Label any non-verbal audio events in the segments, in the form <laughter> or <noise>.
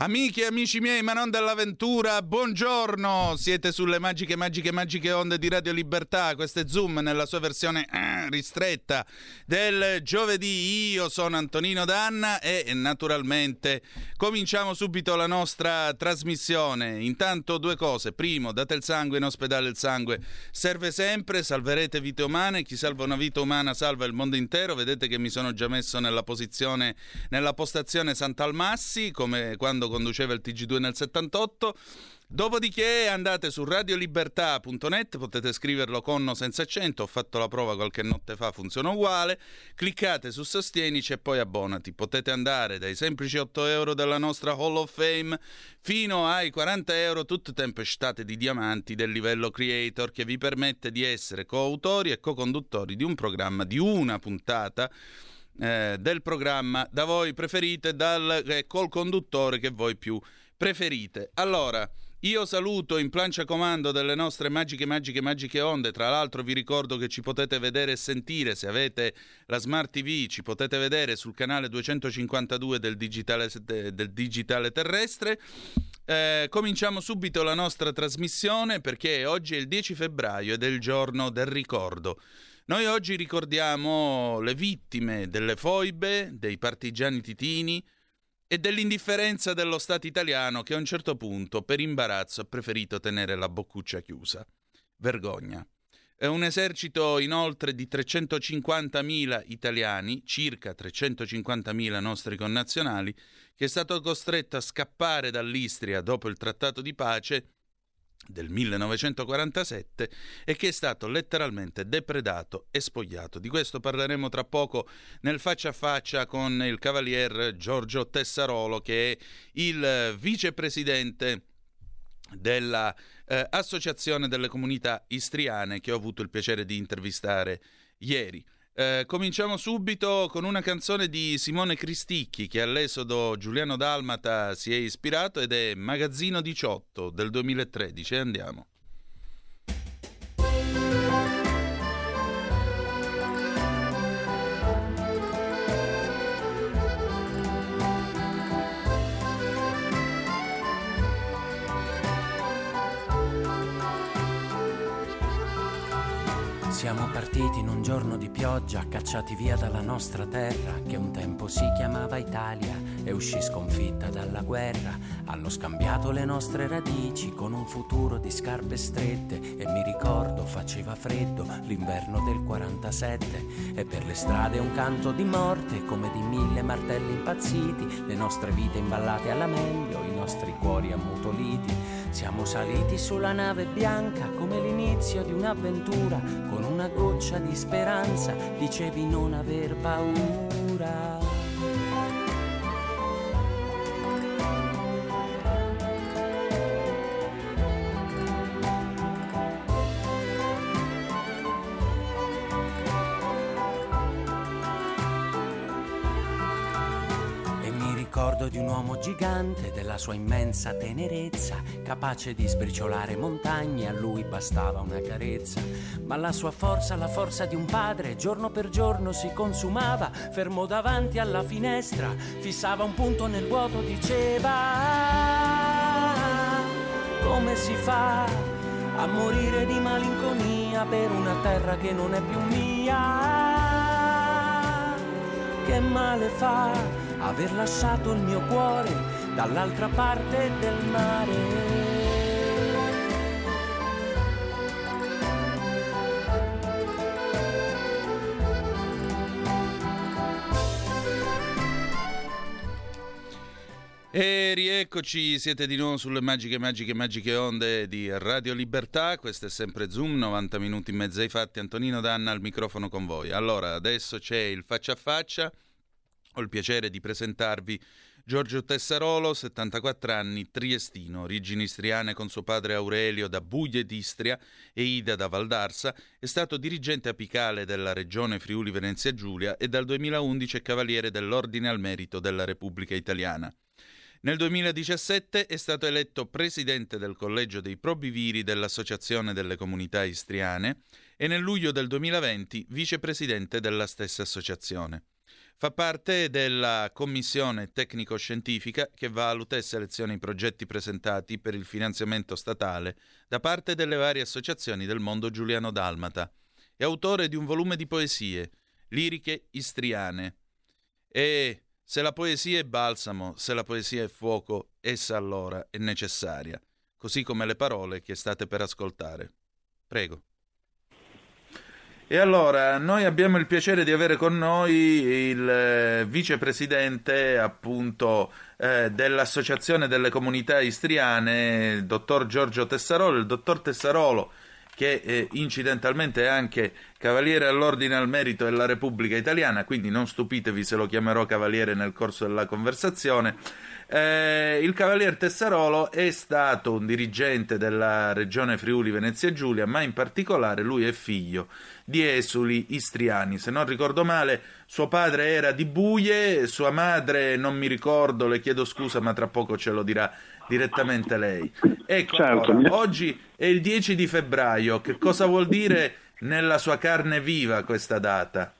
Amiche e amici miei, ma non dell'avventura, buongiorno! Siete sulle magiche, magiche, magiche onde di Radio Libertà. Questo è Zoom nella sua versione eh, ristretta del giovedì. Io sono Antonino Danna e naturalmente cominciamo subito la nostra trasmissione. Intanto due cose. Primo, date il sangue in ospedale, il sangue serve sempre, salverete vite umane. Chi salva una vita umana salva il mondo intero. Vedete che mi sono già messo nella posizione, nella postazione Sant'Almassi, come quando conduceva il TG2 nel 78. Dopodiché andate su radiolibertà.net, potete scriverlo con o senza accento, ho fatto la prova qualche notte fa, funziona uguale, cliccate su Sostienici e poi abbonati. Potete andare dai semplici 8 euro della nostra Hall of Fame fino ai 40 euro, tutte tempestate di diamanti del livello creator che vi permette di essere coautori e co-conduttori di un programma di una puntata eh, del programma da voi preferite dal, eh, col conduttore che voi più preferite. Allora, io saluto in plancia comando delle nostre magiche, magiche, magiche onde. Tra l'altro vi ricordo che ci potete vedere e sentire se avete la Smart TV, ci potete vedere sul canale 252 del digitale, del digitale terrestre. Eh, cominciamo subito la nostra trasmissione perché oggi è il 10 febbraio ed è il giorno del ricordo. Noi oggi ricordiamo le vittime delle foibe, dei partigiani titini e dell'indifferenza dello Stato italiano che a un certo punto, per imbarazzo, ha preferito tenere la boccuccia chiusa. Vergogna. È un esercito inoltre di 350.000 italiani, circa 350.000 nostri connazionali, che è stato costretto a scappare dall'Istria dopo il trattato di pace del 1947 e che è stato letteralmente depredato e spogliato. Di questo parleremo tra poco nel faccia a faccia con il cavalier Giorgio Tessarolo che è il vicepresidente dell'Associazione eh, delle Comunità Istriane che ho avuto il piacere di intervistare ieri. Eh, cominciamo subito con una canzone di Simone Cristicchi che all'esodo Giuliano Dalmata si è ispirato ed è Magazzino 18 del 2013. Andiamo. Siamo partiti in un giorno di pioggia, cacciati via dalla nostra terra, che un tempo si chiamava Italia, e uscì sconfitta dalla guerra. Hanno scambiato le nostre radici con un futuro di scarpe strette, e mi ricordo faceva freddo l'inverno del 47, e per le strade un canto di morte, come di mille martelli impazziti, le nostre vite imballate alla meglio, i nostri cuori ammutoliti. Siamo saliti sulla nave bianca come l'inizio di un'avventura, con una goccia di speranza dicevi non aver paura. Gigante, della sua immensa tenerezza, capace di sbriciolare montagne, a lui bastava una carezza. Ma la sua forza, la forza di un padre, giorno per giorno si consumava, fermo davanti alla finestra, fissava un punto nel vuoto, diceva come si fa a morire di malinconia per una terra che non è più mia? Che male fa? Aver lasciato il mio cuore dall'altra parte del mare. E rieccoci, siete di nuovo sulle magiche, magiche, magiche onde di Radio Libertà. Questo è sempre Zoom, 90 minuti in mezzo ai fatti. Antonino Danna al microfono con voi. Allora, adesso c'è il faccia a faccia. Ho il piacere di presentarvi Giorgio Tessarolo, 74 anni, triestino, origini istriane con suo padre Aurelio da Buglie d'Istria e Ida da Valdarsa, è stato dirigente apicale della regione Friuli Venezia Giulia e dal 2011 è cavaliere dell'Ordine al Merito della Repubblica Italiana. Nel 2017 è stato eletto presidente del collegio dei probiviri dell'Associazione delle Comunità Istriane e nel luglio del 2020 vicepresidente della stessa associazione. Fa parte della commissione tecnico-scientifica che valuta e seleziona i progetti presentati per il finanziamento statale da parte delle varie associazioni del mondo giuliano-dalmata. È autore di un volume di poesie, liriche istriane. E se la poesia è balsamo, se la poesia è fuoco, essa allora è necessaria, così come le parole che state per ascoltare. Prego. E allora, noi abbiamo il piacere di avere con noi il eh, vicepresidente appunto eh, dell'Associazione delle Comunità Istriane, il dottor Giorgio Tessarolo. Il dottor Tessarolo, che eh, incidentalmente è anche Cavaliere all'Ordine al Merito della Repubblica Italiana, quindi non stupitevi se lo chiamerò Cavaliere nel corso della conversazione. Eh, il Cavalier Tessarolo è stato un dirigente della regione Friuli Venezia Giulia, ma in particolare lui è figlio di esuli istriani. Se non ricordo male, suo padre era di Buie, sua madre non mi ricordo, le chiedo scusa, ma tra poco ce lo dirà direttamente lei. Ecco, certo. allora, oggi è il 10 di febbraio, che cosa vuol dire nella sua carne viva questa data?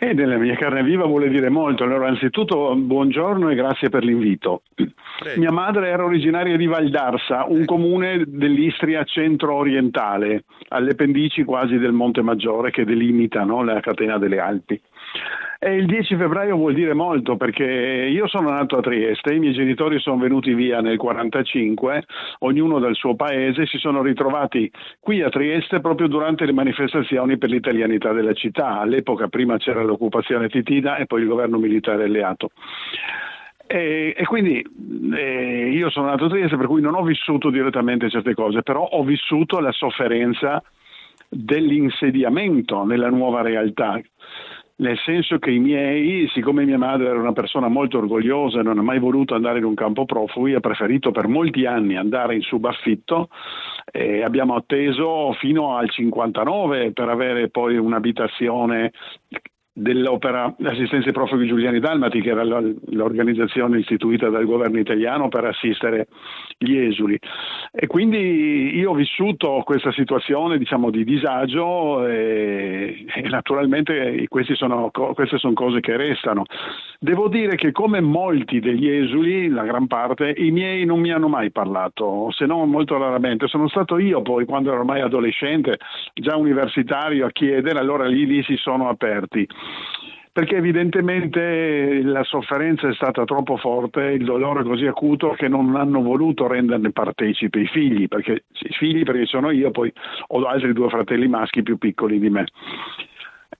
E nella mia carne viva vuole dire molto. Allora, anzitutto, buongiorno e grazie per l'invito. Prego. Mia madre era originaria di Valdarsa, un ecco. comune dell'Istria centro-orientale, alle pendici quasi del Monte Maggiore che delimita no, la catena delle Alpi. E il 10 febbraio vuol dire molto perché io sono nato a Trieste, i miei genitori sono venuti via nel 1945, ognuno dal suo paese, si sono ritrovati qui a Trieste proprio durante le manifestazioni per l'italianità della città. All'epoca prima c'era l'occupazione titina e poi il governo militare alleato. E, e, quindi eh, io sono nato a Trieste per cui non ho vissuto direttamente certe cose, però ho vissuto la sofferenza dell'insediamento nella nuova realtà nel senso che i miei, siccome mia madre era una persona molto orgogliosa e non ha mai voluto andare in un campo profughi, ha preferito per molti anni andare in subaffitto e abbiamo atteso fino al 59 per avere poi un'abitazione dell'opera Assistenza ai profughi giuliani dalmati, che era l'organizzazione istituita dal governo italiano per assistere gli esuli. E quindi io ho vissuto questa situazione diciamo, di disagio e, e naturalmente sono, queste sono cose che restano. Devo dire che come molti degli esuli, la gran parte, i miei non mi hanno mai parlato, se non molto raramente. Sono stato io poi, quando ero ormai adolescente, già universitario, a chiedere, allora lì, lì si sono aperti perché evidentemente la sofferenza è stata troppo forte, il dolore così acuto che non hanno voluto renderne partecipi i figli, perché i figli perché sono io, poi ho altri due fratelli maschi più piccoli di me.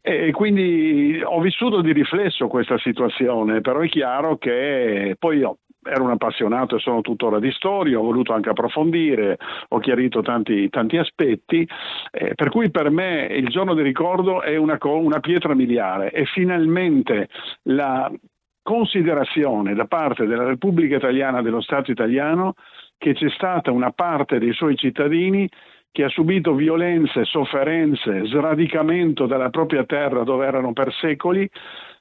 E quindi ho vissuto di riflesso questa situazione, però è chiaro che poi io ero un appassionato e sono tuttora di storia, ho voluto anche approfondire, ho chiarito tanti, tanti aspetti, eh, per cui per me il giorno di ricordo è una, una pietra miliare. E finalmente la considerazione da parte della Repubblica Italiana, dello Stato italiano, che c'è stata una parte dei suoi cittadini che ha subito violenze, sofferenze, sradicamento dalla propria terra dove erano per secoli,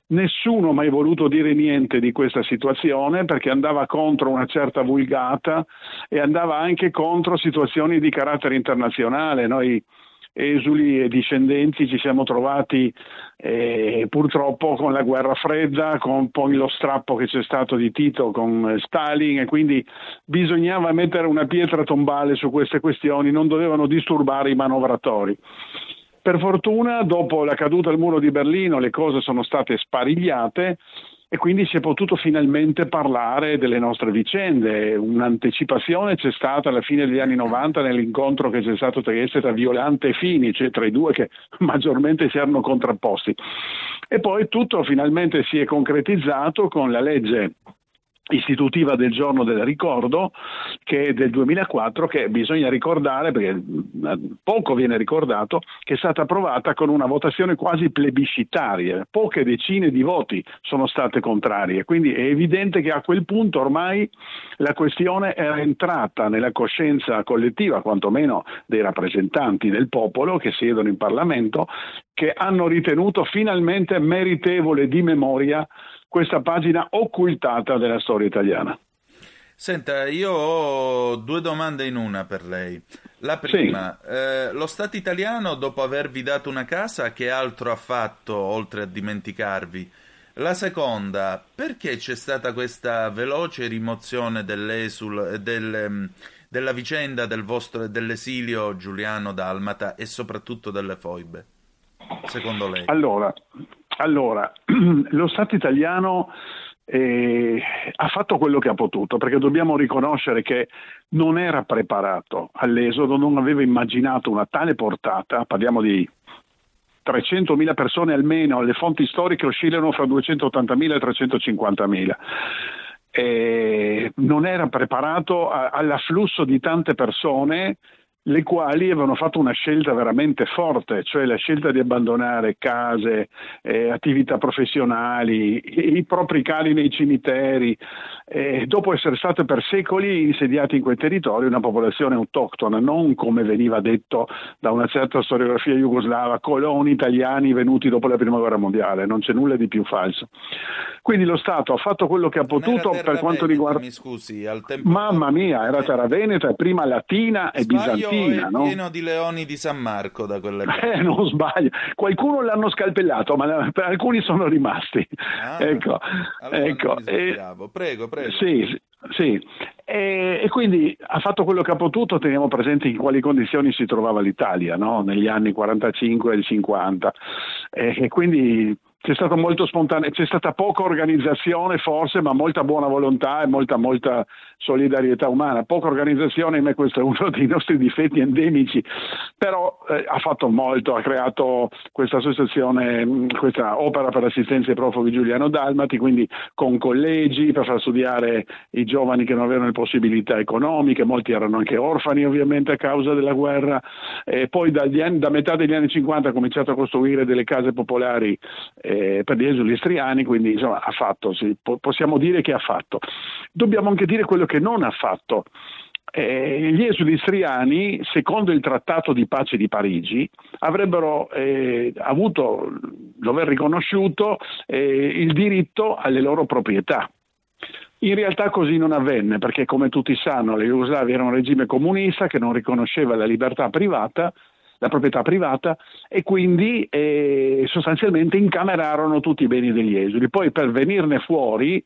Nessuno ha mai voluto dire niente di questa situazione perché andava contro una certa vulgata e andava anche contro situazioni di carattere internazionale. Noi esuli e discendenti ci siamo trovati eh, purtroppo con la guerra fredda, con poi lo strappo che c'è stato di Tito con Stalin e quindi bisognava mettere una pietra tombale su queste questioni, non dovevano disturbare i manovratori. Per fortuna, dopo la caduta del muro di Berlino, le cose sono state sparigliate e quindi si è potuto finalmente parlare delle nostre vicende. Un'anticipazione c'è stata alla fine degli anni 90 nell'incontro che c'è stato tra tra Violante e Fini, cioè tra i due che <laughs> maggiormente si erano contrapposti. E poi tutto finalmente si è concretizzato con la legge istitutiva del giorno del ricordo che è del 2004 che bisogna ricordare perché eh, poco viene ricordato che è stata approvata con una votazione quasi plebiscitaria. Poche decine di voti sono state contrarie. Quindi è evidente che a quel punto ormai la questione era entrata nella coscienza collettiva quantomeno dei rappresentanti del popolo che siedono in Parlamento che hanno ritenuto finalmente meritevole di memoria questa pagina occultata della storia italiana. Senta, io ho due domande in una per lei. La prima, sì. eh, lo Stato italiano, dopo avervi dato una casa, che altro ha fatto oltre a dimenticarvi? La seconda, perché c'è stata questa veloce rimozione dell'esul, del, della vicenda del vostro, dell'esilio Giuliano Dalmata e soprattutto delle foibe? Secondo lei? Allora, allora <clears throat> lo Stato italiano eh, ha fatto quello che ha potuto, perché dobbiamo riconoscere che non era preparato all'esodo, non aveva immaginato una tale portata, parliamo di 300.000 persone almeno, le fonti storiche oscillano fra 280.000 e 350.000. Eh, non era preparato a, all'afflusso di tante persone le quali avevano fatto una scelta veramente forte, cioè la scelta di abbandonare case, eh, attività professionali, i, i, propri cari nei cimiteri, eh, dopo essere state per secoli insediate in quei territori una popolazione autoctona, non come veniva detto da una certa storiografia jugoslava, coloni italiani venuti dopo la prima guerra mondiale, non c'è nulla di più falso. Quindi lo Stato ha fatto quello che ha potuto per quanto Veneta, riguarda... Mi scusi, al tempo... Mamma mia, era terra veneta, prima latina e Sbaglio bizantina, è no? pieno di leoni di San Marco da quelle <laughs> parti. Eh, non sbaglio. Qualcuno l'hanno scalpellato, ma alcuni sono rimasti. Ah, ecco, allora ecco. E- sbagliavo. Prego, prego. sì, sì, sì. E, e quindi ha fatto quello che ha potuto, teniamo presente in quali condizioni si trovava l'Italia no? negli anni 45 e 50 e, e quindi c'è stato molto spontaneo, c'è stata poca organizzazione forse, ma molta buona volontà e molta, molta solidarietà umana. Poca organizzazione, me questo è uno <laughs> dei nostri difetti endemici, però eh, ha fatto molto, ha creato questa associazione, mh, questa opera per l'assistenza ai profughi Giuliano Dalmati, quindi con collegi per far studiare i giovani che non avevano le possibilità economiche, molti erano anche orfani ovviamente a causa della guerra, e poi anni- da metà degli anni 50 ha cominciato a costruire delle case popolari eh, per gli esuli istriani, quindi insomma ha fatto, sì, po- possiamo dire che ha fatto. Dobbiamo anche dire quello che non ha fatto. Eh, gli esuli istriani, secondo il trattato di pace di Parigi, avrebbero eh, avuto, dover riconosciuto eh, il diritto alle loro proprietà. In realtà così non avvenne perché, come tutti sanno, la Jugoslavia era un regime comunista che non riconosceva la libertà privata, la proprietà privata e quindi eh, sostanzialmente incamerarono tutti i beni degli esuli. Poi per venirne fuori,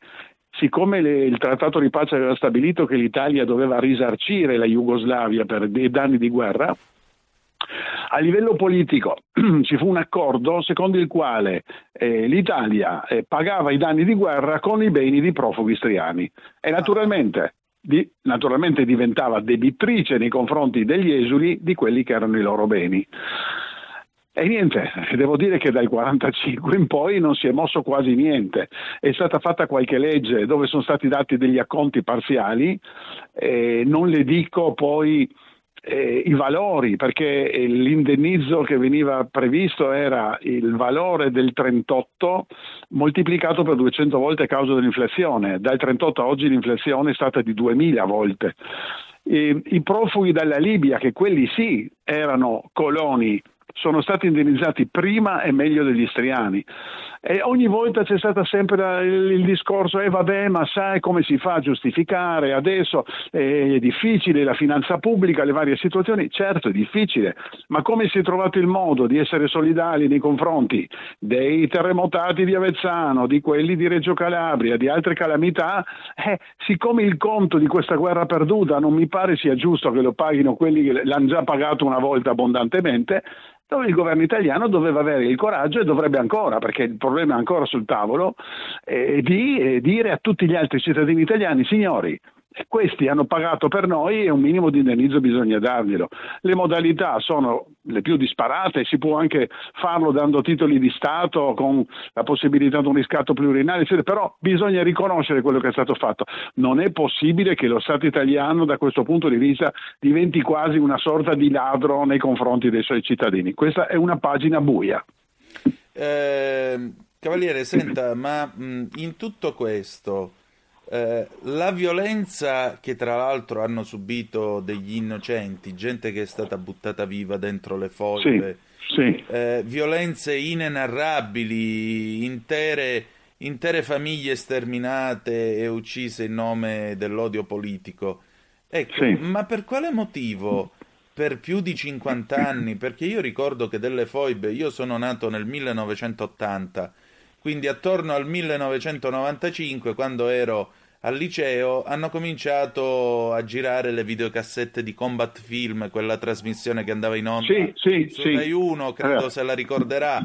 siccome le- il trattato di pace aveva stabilito che l'Italia doveva risarcire la Jugoslavia per dei danni di guerra, a livello politico <clears throat> ci fu un accordo secondo il quale eh, l'Italia eh, pagava i danni di guerra con i beni di profughi istriani e naturalmente, di- naturalmente diventava debitrice nei confronti degli esuli di quelli che erano i loro beni. E niente, devo dire che dal 45 in poi non si è mosso quasi niente. È stata fatta qualche legge dove sono stati dati degli acconti parziali, eh, non le dico poi eh, i valori, perché eh, l'indennizzo che veniva previsto era il valore del 38 moltiplicato per 200 volte a causa dell'inflazione. Dal 38 a oggi l'inflazione è stata di 2000 volte. E I profughi dalla Libia, che quelli sì erano coloni, sono stati indennizzati prima e meglio degli istriani. E ogni volta c'è stato sempre il, discorso, eh vabbè, ma sai come si fa a giustificare adesso? Eh, è difficile la finanza pubblica, le varie situazioni. Certo, è difficile, ma come si è trovato il modo di essere solidali nei confronti dei terremotati di Avezzano, di quelli di Reggio Calabria, di altre calamità? Eh, siccome il conto di questa guerra perduta non mi pare sia giusto che lo paghino quelli che l'hanno già pagato una volta abbondantemente, dove il governo italiano doveva avere il coraggio e dovrebbe ancora, perché il problema è ancora sul tavolo, eh, di eh, dire a tutti gli altri cittadini italiani, signori, questi hanno pagato per noi e un minimo di indennizzo bisogna darglielo. Le modalità sono le più disparate, si può anche farlo dando titoli di Stato con la possibilità di un riscatto pluriennale, però bisogna riconoscere quello che è stato fatto. Non è possibile che lo Stato italiano da questo punto di vista diventi quasi una sorta di ladro nei confronti dei suoi cittadini. Questa è una pagina buia. Eh, Cavaliere, senta, ma in tutto questo, eh, la violenza che tra l'altro hanno subito degli innocenti, gente che è stata buttata viva dentro le Sì, foibe, sì. eh, violenze inenarrabili, intere intere famiglie sterminate e uccise in nome dell'odio politico. Ecco, sì. ma per quale motivo per più di 50 anni? Perché io ricordo che delle foibe, io sono nato nel 1980, quindi attorno al 1995, quando ero al liceo, hanno cominciato a girare le videocassette di Combat Film, quella trasmissione che andava in onda sì, sì, su sì. Rai 1, credo se la ricorderà.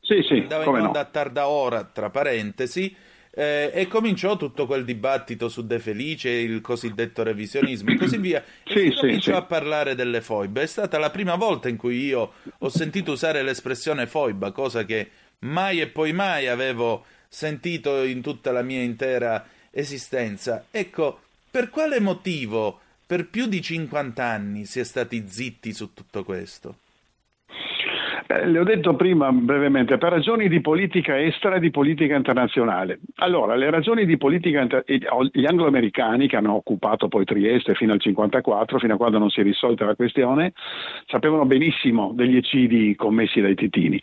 Sì, sì, andava in onda no. a tarda ora, tra parentesi, eh, e cominciò tutto quel dibattito su De Felice, il cosiddetto revisionismo e così via. E sì, si cominciò sì, a parlare delle foibe. È stata la prima volta in cui io ho sentito usare l'espressione foiba, cosa che mai e poi mai avevo sentito in tutta la mia intera esistenza. Ecco, per quale motivo per più di 50 anni si è stati zitti su tutto questo? Eh, le ho detto prima brevemente, per ragioni di politica estera e di politica internazionale. Allora, le ragioni di politica inter- gli angloamericani che hanno occupato poi Trieste fino al 1954, fino a quando non si è risolta la questione, sapevano benissimo degli eccidi commessi dai titini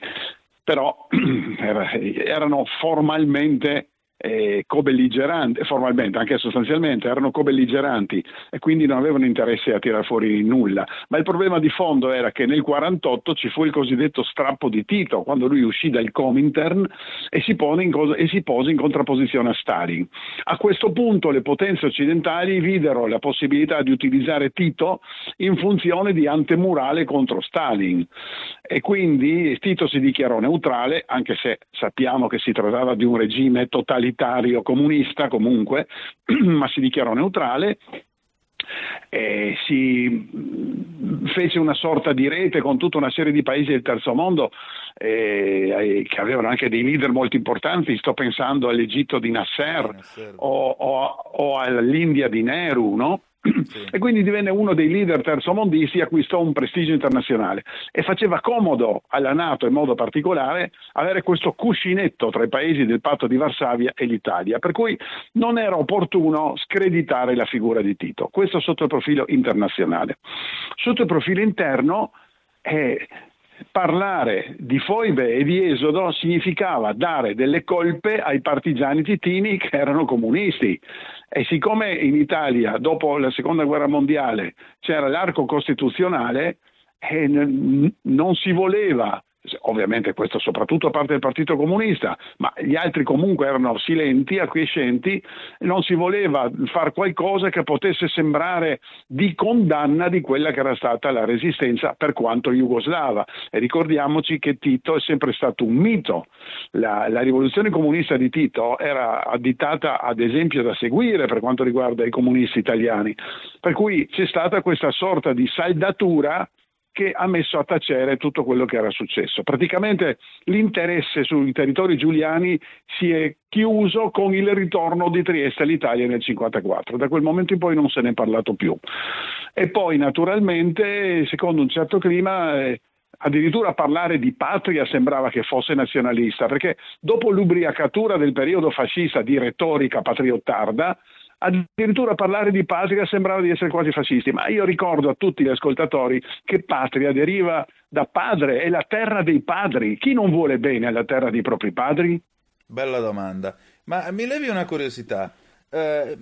però <clears throat> erano formalmente eh, co-belligeranti, formalmente, anche sostanzialmente, erano co-belligeranti e quindi non avevano interesse a tirare fuori nulla. Ma il problema di fondo era che nel 1948 ci fu il cosiddetto strappo di Tito, quando lui uscì dal Comintern e si, cosa, e si pose in contrapposizione a Stalin. A questo punto le potenze occidentali videro la possibilità di utilizzare Tito in funzione di antemurale contro Stalin e quindi Tito si dichiarò neutrale, anche se sappiamo che si trattava di un regime totalitario totalitario comunista comunque, <clears throat> ma si dichiarò neutrale eh, si fece una sorta di rete con tutta una serie di paesi del terzo mondo eh, che avevano anche dei leader molto importanti, sto pensando all'Egitto di Nasser, Nasser. O, o, o, all'India di Nehru, no? Sì. E quindi divenne uno dei leader terzomondisti acquistò un prestigio internazionale. E faceva comodo alla Nato in modo particolare avere questo cuscinetto tra i paesi del patto di Varsavia e l'Italia, per cui non era opportuno screditare la figura di Tito. Questo sotto il profilo internazionale. Sotto il profilo interno, eh, parlare di foibe e di esodo significava dare delle colpe ai partigiani titini che erano comunisti. E siccome in Italia, dopo la seconda guerra mondiale, c'era l'arco costituzionale, eh, non si voleva ovviamente questo soprattutto a parte del Partito Comunista, ma gli altri comunque erano silenti, acquiescenti, non si voleva fare qualcosa che potesse sembrare di condanna di quella che era stata la resistenza per quanto jugoslava. E ricordiamoci che Tito è sempre stato un mito. La, la rivoluzione comunista di Tito era additata ad esempio da seguire per quanto riguarda i comunisti italiani, per cui c'è stata questa sorta di saldatura che ha messo a tacere tutto quello che era successo. Praticamente l'interesse sui territori giuliani si è chiuso con il ritorno di Trieste all'Italia nel 1954. Da quel momento in poi non se ne è parlato più. E poi naturalmente, secondo un certo clima, eh, addirittura parlare di patria sembrava che fosse nazionalista, perché dopo l'ubriacatura del periodo fascista di retorica patriottarda, addirittura parlare di patria sembrava di essere quasi fascisti, ma io ricordo a tutti gli ascoltatori che patria deriva da padre, è la terra dei padri. Chi non vuole bene alla terra dei propri padri? Bella domanda. Ma mi levi una curiosità. Eh,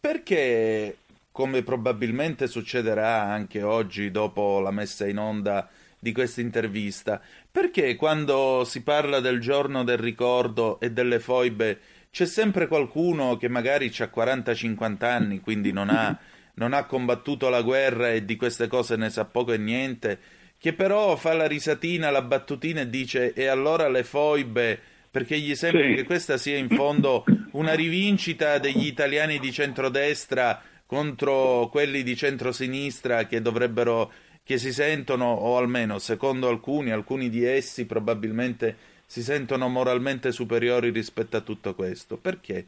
perché, come probabilmente succederà anche oggi dopo la messa in onda di questa intervista, perché quando si parla del giorno del ricordo e delle foibe c'è sempre qualcuno che magari ha 40-50 anni, quindi non ha, <laughs> non ha combattuto la guerra e di queste cose ne sa poco e niente, che però fa la risatina, la battutina e dice e allora le foibe perché gli sembra sì. che questa sia in fondo una rivincita degli italiani di centrodestra contro quelli di centrosinistra che dovrebbero che si sentono o almeno secondo alcuni alcuni di essi probabilmente si sentono moralmente superiori rispetto a tutto questo. Perché?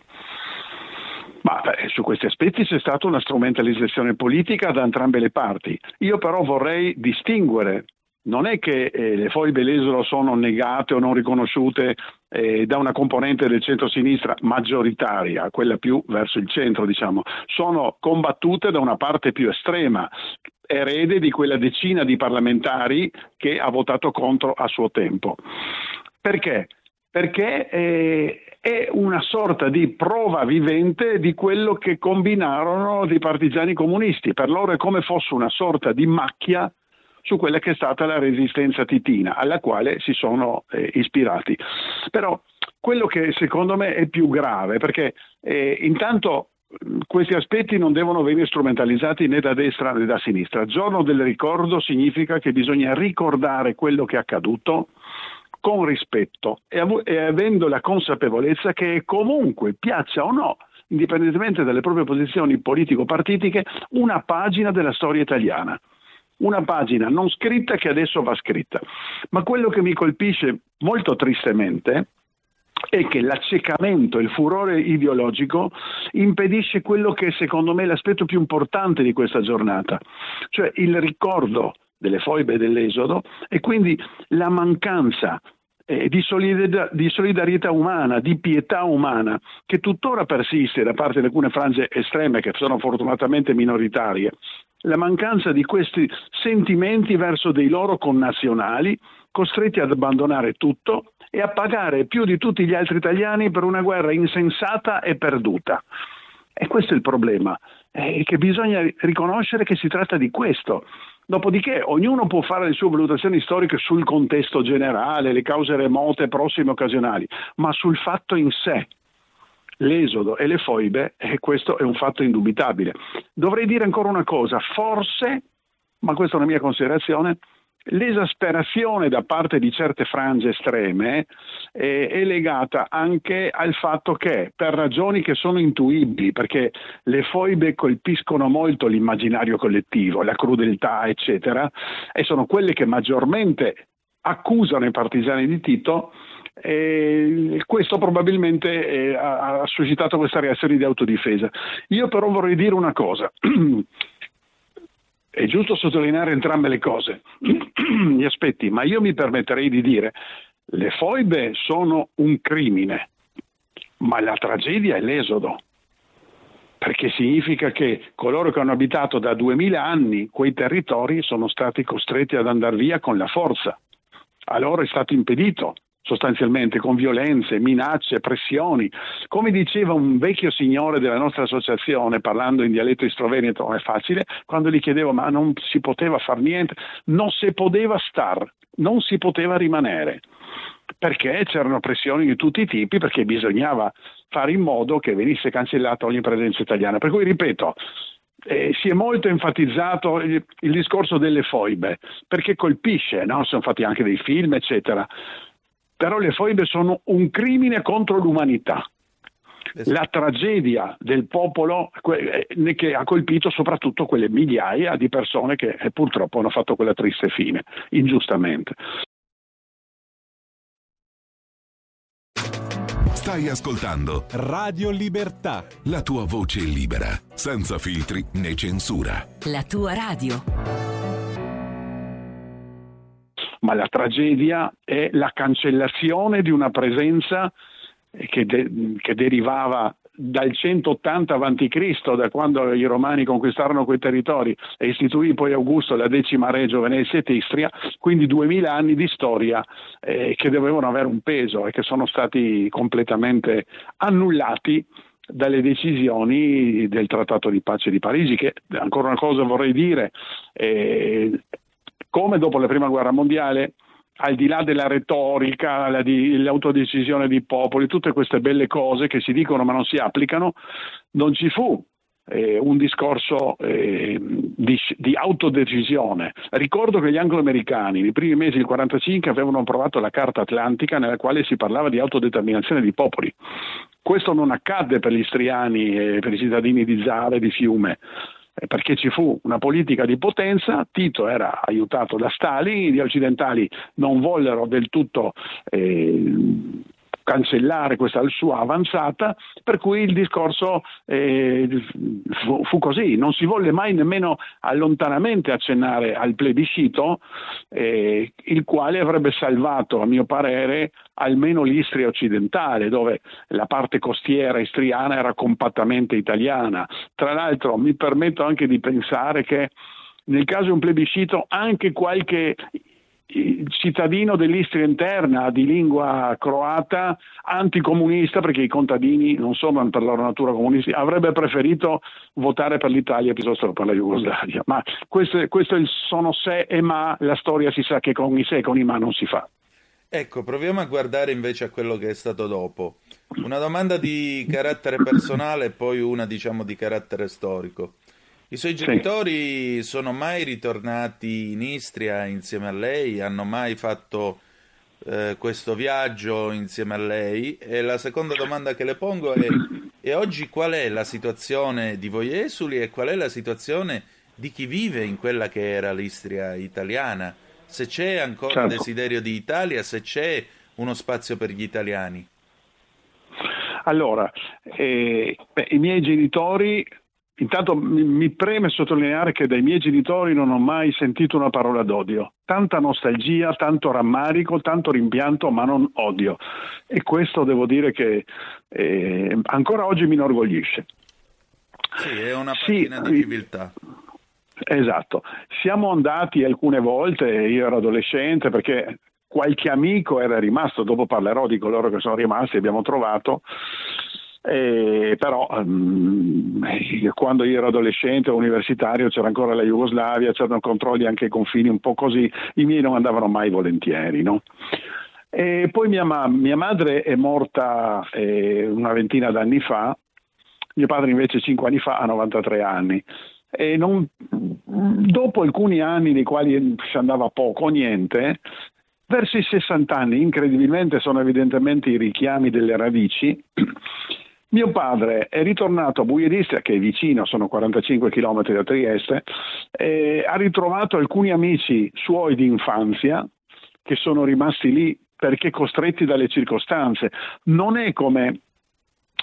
Ma beh, su questi aspetti c'è stata una strumentalizzazione politica da entrambe le parti. Io però vorrei distinguere. Non è che eh, le foibe l'esolo sono negate o non riconosciute eh, da una componente del centro-sinistra maggioritaria, quella più verso il centro, diciamo, sono combattute da una parte più estrema, erede di quella decina di parlamentari che ha votato contro a suo tempo. Perché? perché eh, è una sorta di prova vivente di quello che combinarono i partigiani comunisti. Per loro è come fosse una sorta di macchia su quella che è stata la resistenza titina, alla quale si sono eh, ispirati. Però quello che secondo me è più grave, perché eh, intanto questi aspetti non devono venire strumentalizzati né da destra né da sinistra. Giorno del ricordo significa che bisogna ricordare quello che è accaduto con rispetto e, av- e avendo la consapevolezza che comunque, piaccia o no, indipendentemente dalle proprie posizioni politico-partitiche, una pagina della storia italiana. Una pagina non scritta che adesso va scritta. Ma quello che mi colpisce molto tristemente è che l'accecamento, il furore ideologico impedisce quello che secondo me è l'aspetto più importante di questa giornata, cioè il ricordo delle foibe dell'Esodo e quindi la mancanza eh, di, solidarietà, di, solidarietà, umana, di pietà umana, che tuttora persiste da parte di alcune frange estreme che sono fortunatamente minoritarie, la mancanza di questi sentimenti verso dei loro connazionali costretti ad abbandonare tutto e a pagare più di tutti gli altri italiani per una guerra insensata e perduta. E questo è il problema, è che bisogna riconoscere che si tratta di questo. Dopodiché ognuno può fare le sue valutazioni storiche sul contesto generale, le cause remote, prossime, occasionali, ma sul fatto in sé, l'esodo e le foibe, e questo è un fatto indubitabile. Dovrei dire ancora una cosa, forse, ma questa è una mia considerazione, L'esasperazione da parte di certe frange estreme eh, è legata anche al fatto che, per ragioni che sono intuibili, perché le foibe colpiscono molto l'immaginario collettivo, la crudeltà, eccetera, e sono quelle che maggiormente accusano i partigiani di Tito, e questo probabilmente eh, ha suscitato questa reazione di autodifesa. Io però vorrei dire una cosa. <clears throat> È giusto sottolineare entrambe le cose, <clears throat> gli aspetti, ma io mi permetterei di dire le foibe sono un crimine, ma la tragedia è l'esodo, perché significa che coloro che hanno abitato da duemila anni quei territori sono stati costretti ad andare via con la forza. A loro è stato impedito sostanzialmente con violenze, minacce, pressioni. Come diceva un vecchio signore della nostra associazione, parlando in dialetto istroveneto, è facile, quando gli chiedevo ma non si poteva fare niente, non si poteva star, non si poteva rimanere, perché c'erano pressioni di tutti i tipi, perché bisognava fare in modo che venisse cancellata ogni presenza italiana. Per cui, ripeto, eh, si è molto enfatizzato il, il, discorso delle foibe, perché colpisce, no? sono fatti anche dei film, eccetera però le foibe sono un crimine contro l'umanità. La tragedia del popolo eh, che ha colpito soprattutto quelle migliaia di persone che eh, purtroppo hanno fatto quella triste fine, ingiustamente. Stai ascoltando Radio Libertà. La tua voce libera, senza filtri né censura. La tua radio ma la tragedia è la cancellazione di una presenza che, de- che derivava dal 180 a.C., da quando i romani conquistarono quei territori e istituì poi Augusto la decima Regio Venezia e Istria, quindi duemila anni di storia eh, che dovevano avere un peso e che sono stati completamente annullati dalle decisioni del Trattato di pace di Parigi, che ancora una cosa vorrei dire, eh, come dopo la prima guerra mondiale, al di là della retorica, la di, l'autodecisione dei popoli, tutte queste belle cose che si dicono ma non si applicano, non ci fu eh, un discorso eh, di, di, autodecisione. Ricordo che gli angloamericani nei primi mesi del 1945 avevano approvato la Carta Atlantica nella quale si parlava di autodeterminazione dei popoli. Questo non accadde per gli istriani e per i cittadini di Zara e di Fiume. Eh, perché ci fu una politica di potenza, Tito era aiutato da Stalin, gli occidentali non vollero del tutto eh, cancellare questa sua avanzata, per cui il discorso eh, fu, fu, così, non si volle mai nemmeno allontanamente accennare al plebiscito, eh, il quale avrebbe salvato, a mio parere, almeno l'Istria occidentale, dove la parte costiera istriana era compattamente italiana. Tra l'altro mi permetto anche di pensare che nel caso di un plebiscito anche qualche cittadino dell'Istria interna di lingua croata, anticomunista, perché i contadini non sono per loro natura comunisti, avrebbe preferito votare per l'Italia piuttosto che per la Jugoslavia. Ma questo, questo sono se e ma, la storia si sa che con i se e con i ma non si fa. Ecco, proviamo a guardare invece a quello che è stato dopo. Una domanda di carattere personale e poi una, diciamo, di carattere storico. I suoi genitori sì. sono mai ritornati in Istria insieme a lei? Hanno mai fatto eh, questo viaggio insieme a lei? E la seconda domanda che le pongo è: e oggi qual è la situazione di voi esuli e qual è la situazione di chi vive in quella che era l'Istria italiana? Se c'è ancora certo. desiderio di Italia, se c'è uno spazio per gli italiani. Allora, eh, beh, i miei genitori Intanto mi preme sottolineare che dai miei genitori non ho mai sentito una parola d'odio. Tanta nostalgia, tanto rammarico, tanto rimpianto, ma non odio. E questo devo dire che eh, ancora oggi mi inorgoglisce. Sì, è una pagina sì, di civiltà. Esatto. Siamo andati alcune volte, io ero adolescente, perché qualche amico era rimasto, dopo parlerò di coloro che sono rimasti, abbiamo trovato eh, però um, quando io ero adolescente o universitario c'era ancora la Jugoslavia, c'erano controlli anche ai confini un po' così, i miei non andavano mai volentieri. No? E poi mia, ma- mia, madre è morta eh, una ventina d'anni fa, mio padre invece cinque anni fa ha 93 anni. E non, dopo alcuni anni nei quali si andava poco o niente, verso i 60 anni, incredibilmente sono evidentemente i richiami delle radici, mio padre è ritornato a Buiedistia, che è vicino, sono 45 km da Trieste, ha ritrovato alcuni amici suoi di infanzia che sono rimasti lì perché costretti dalle circostanze. Non è come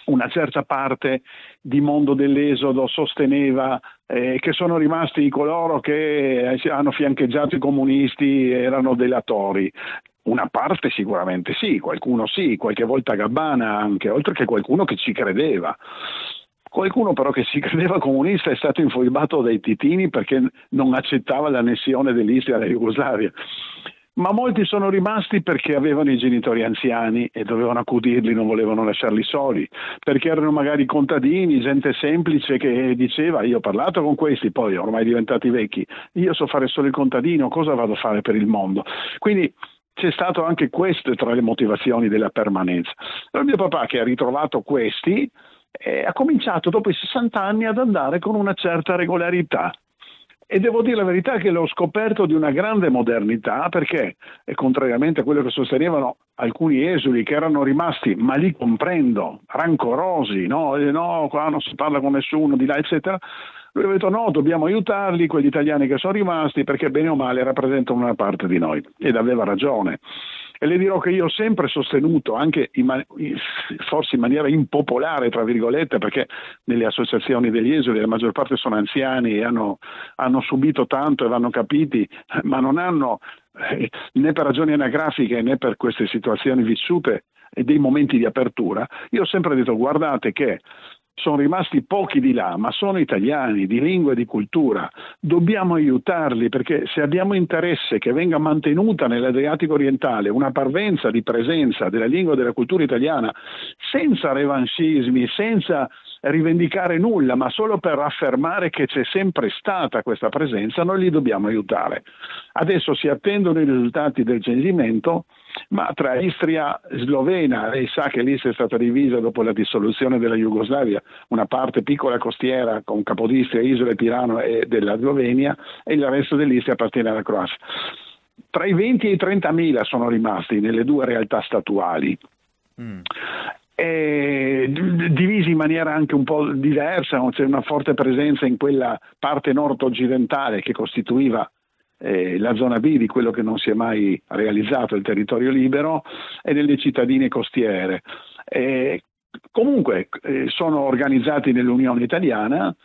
una certa parte di mondo dell'esodo sosteneva eh, che sono rimasti coloro che hanno fiancheggiato i comunisti erano delatori. Una parte sicuramente sì, qualcuno sì, qualche volta Gabbana anche, oltre che qualcuno che ci credeva. Qualcuno però che si <laughs> credeva comunista è stato infoibato dai titini perché non accettava l'annessione dell'Istria alla Jugoslavia. Ma molti sono rimasti perché avevano i genitori anziani e dovevano accudirli, non volevano lasciarli soli, perché erano magari contadini, gente semplice che diceva io ho parlato con questi, poi ormai diventati vecchi, io so fare solo il contadino, cosa vado a fare per il mondo? Quindi c'è stato anche questo tra le motivazioni della permanenza. Però mio papà che ha ritrovato questi eh, ha cominciato dopo i 60 anni ad andare con una certa regolarità. E devo dire la verità che l'ho scoperto di una grande modernità perché, contrariamente a quello che sostenevano alcuni esuli che erano rimasti, ma li comprendo, rancorosi, no, no qua non si parla con nessuno, di là, eccetera, lui ha detto no, dobbiamo aiutarli, quegli italiani che sono rimasti, perché bene o male rappresentano una parte di noi. Ed aveva ragione. E le dirò che io ho sempre sostenuto, anche in man- forse in maniera impopolare, tra virgolette, perché nelle associazioni degli esuli la maggior parte sono anziani e hanno, hanno subito tanto e vanno capiti, ma non hanno eh, né per ragioni anagrafiche né per queste situazioni vissute dei momenti di apertura. Io ho sempre detto guardate che sono rimasti pochi di là, ma sono italiani di lingua e di cultura. Dobbiamo aiutarli perché se abbiamo interesse che venga mantenuta nell'Adriatico orientale una parvenza di presenza della lingua e della cultura italiana senza revanchismi, senza rivendicare nulla, ma solo per affermare che c'è sempre stata questa presenza, noi li dobbiamo aiutare. Adesso si attendono i risultati del censimento ma tra Istria slovena, lei sa che l'Istria è stata divisa dopo la dissoluzione della Jugoslavia, una parte piccola costiera con Capodistria, Isole, Pirano e della Slovenia e il resto dell'Istria appartiene alla Croazia. Tra i 20 e i 30 mila sono rimasti nelle due realtà statuali. Mm. divisi in maniera anche un po' diversa, c'è una forte presenza in quella parte nord-occidentale che costituiva eh, la zona B di quello che non si è mai realizzato, il territorio libero, e nelle cittadine costiere. Eh, comunque eh, sono organizzati nell'Unione Italiana,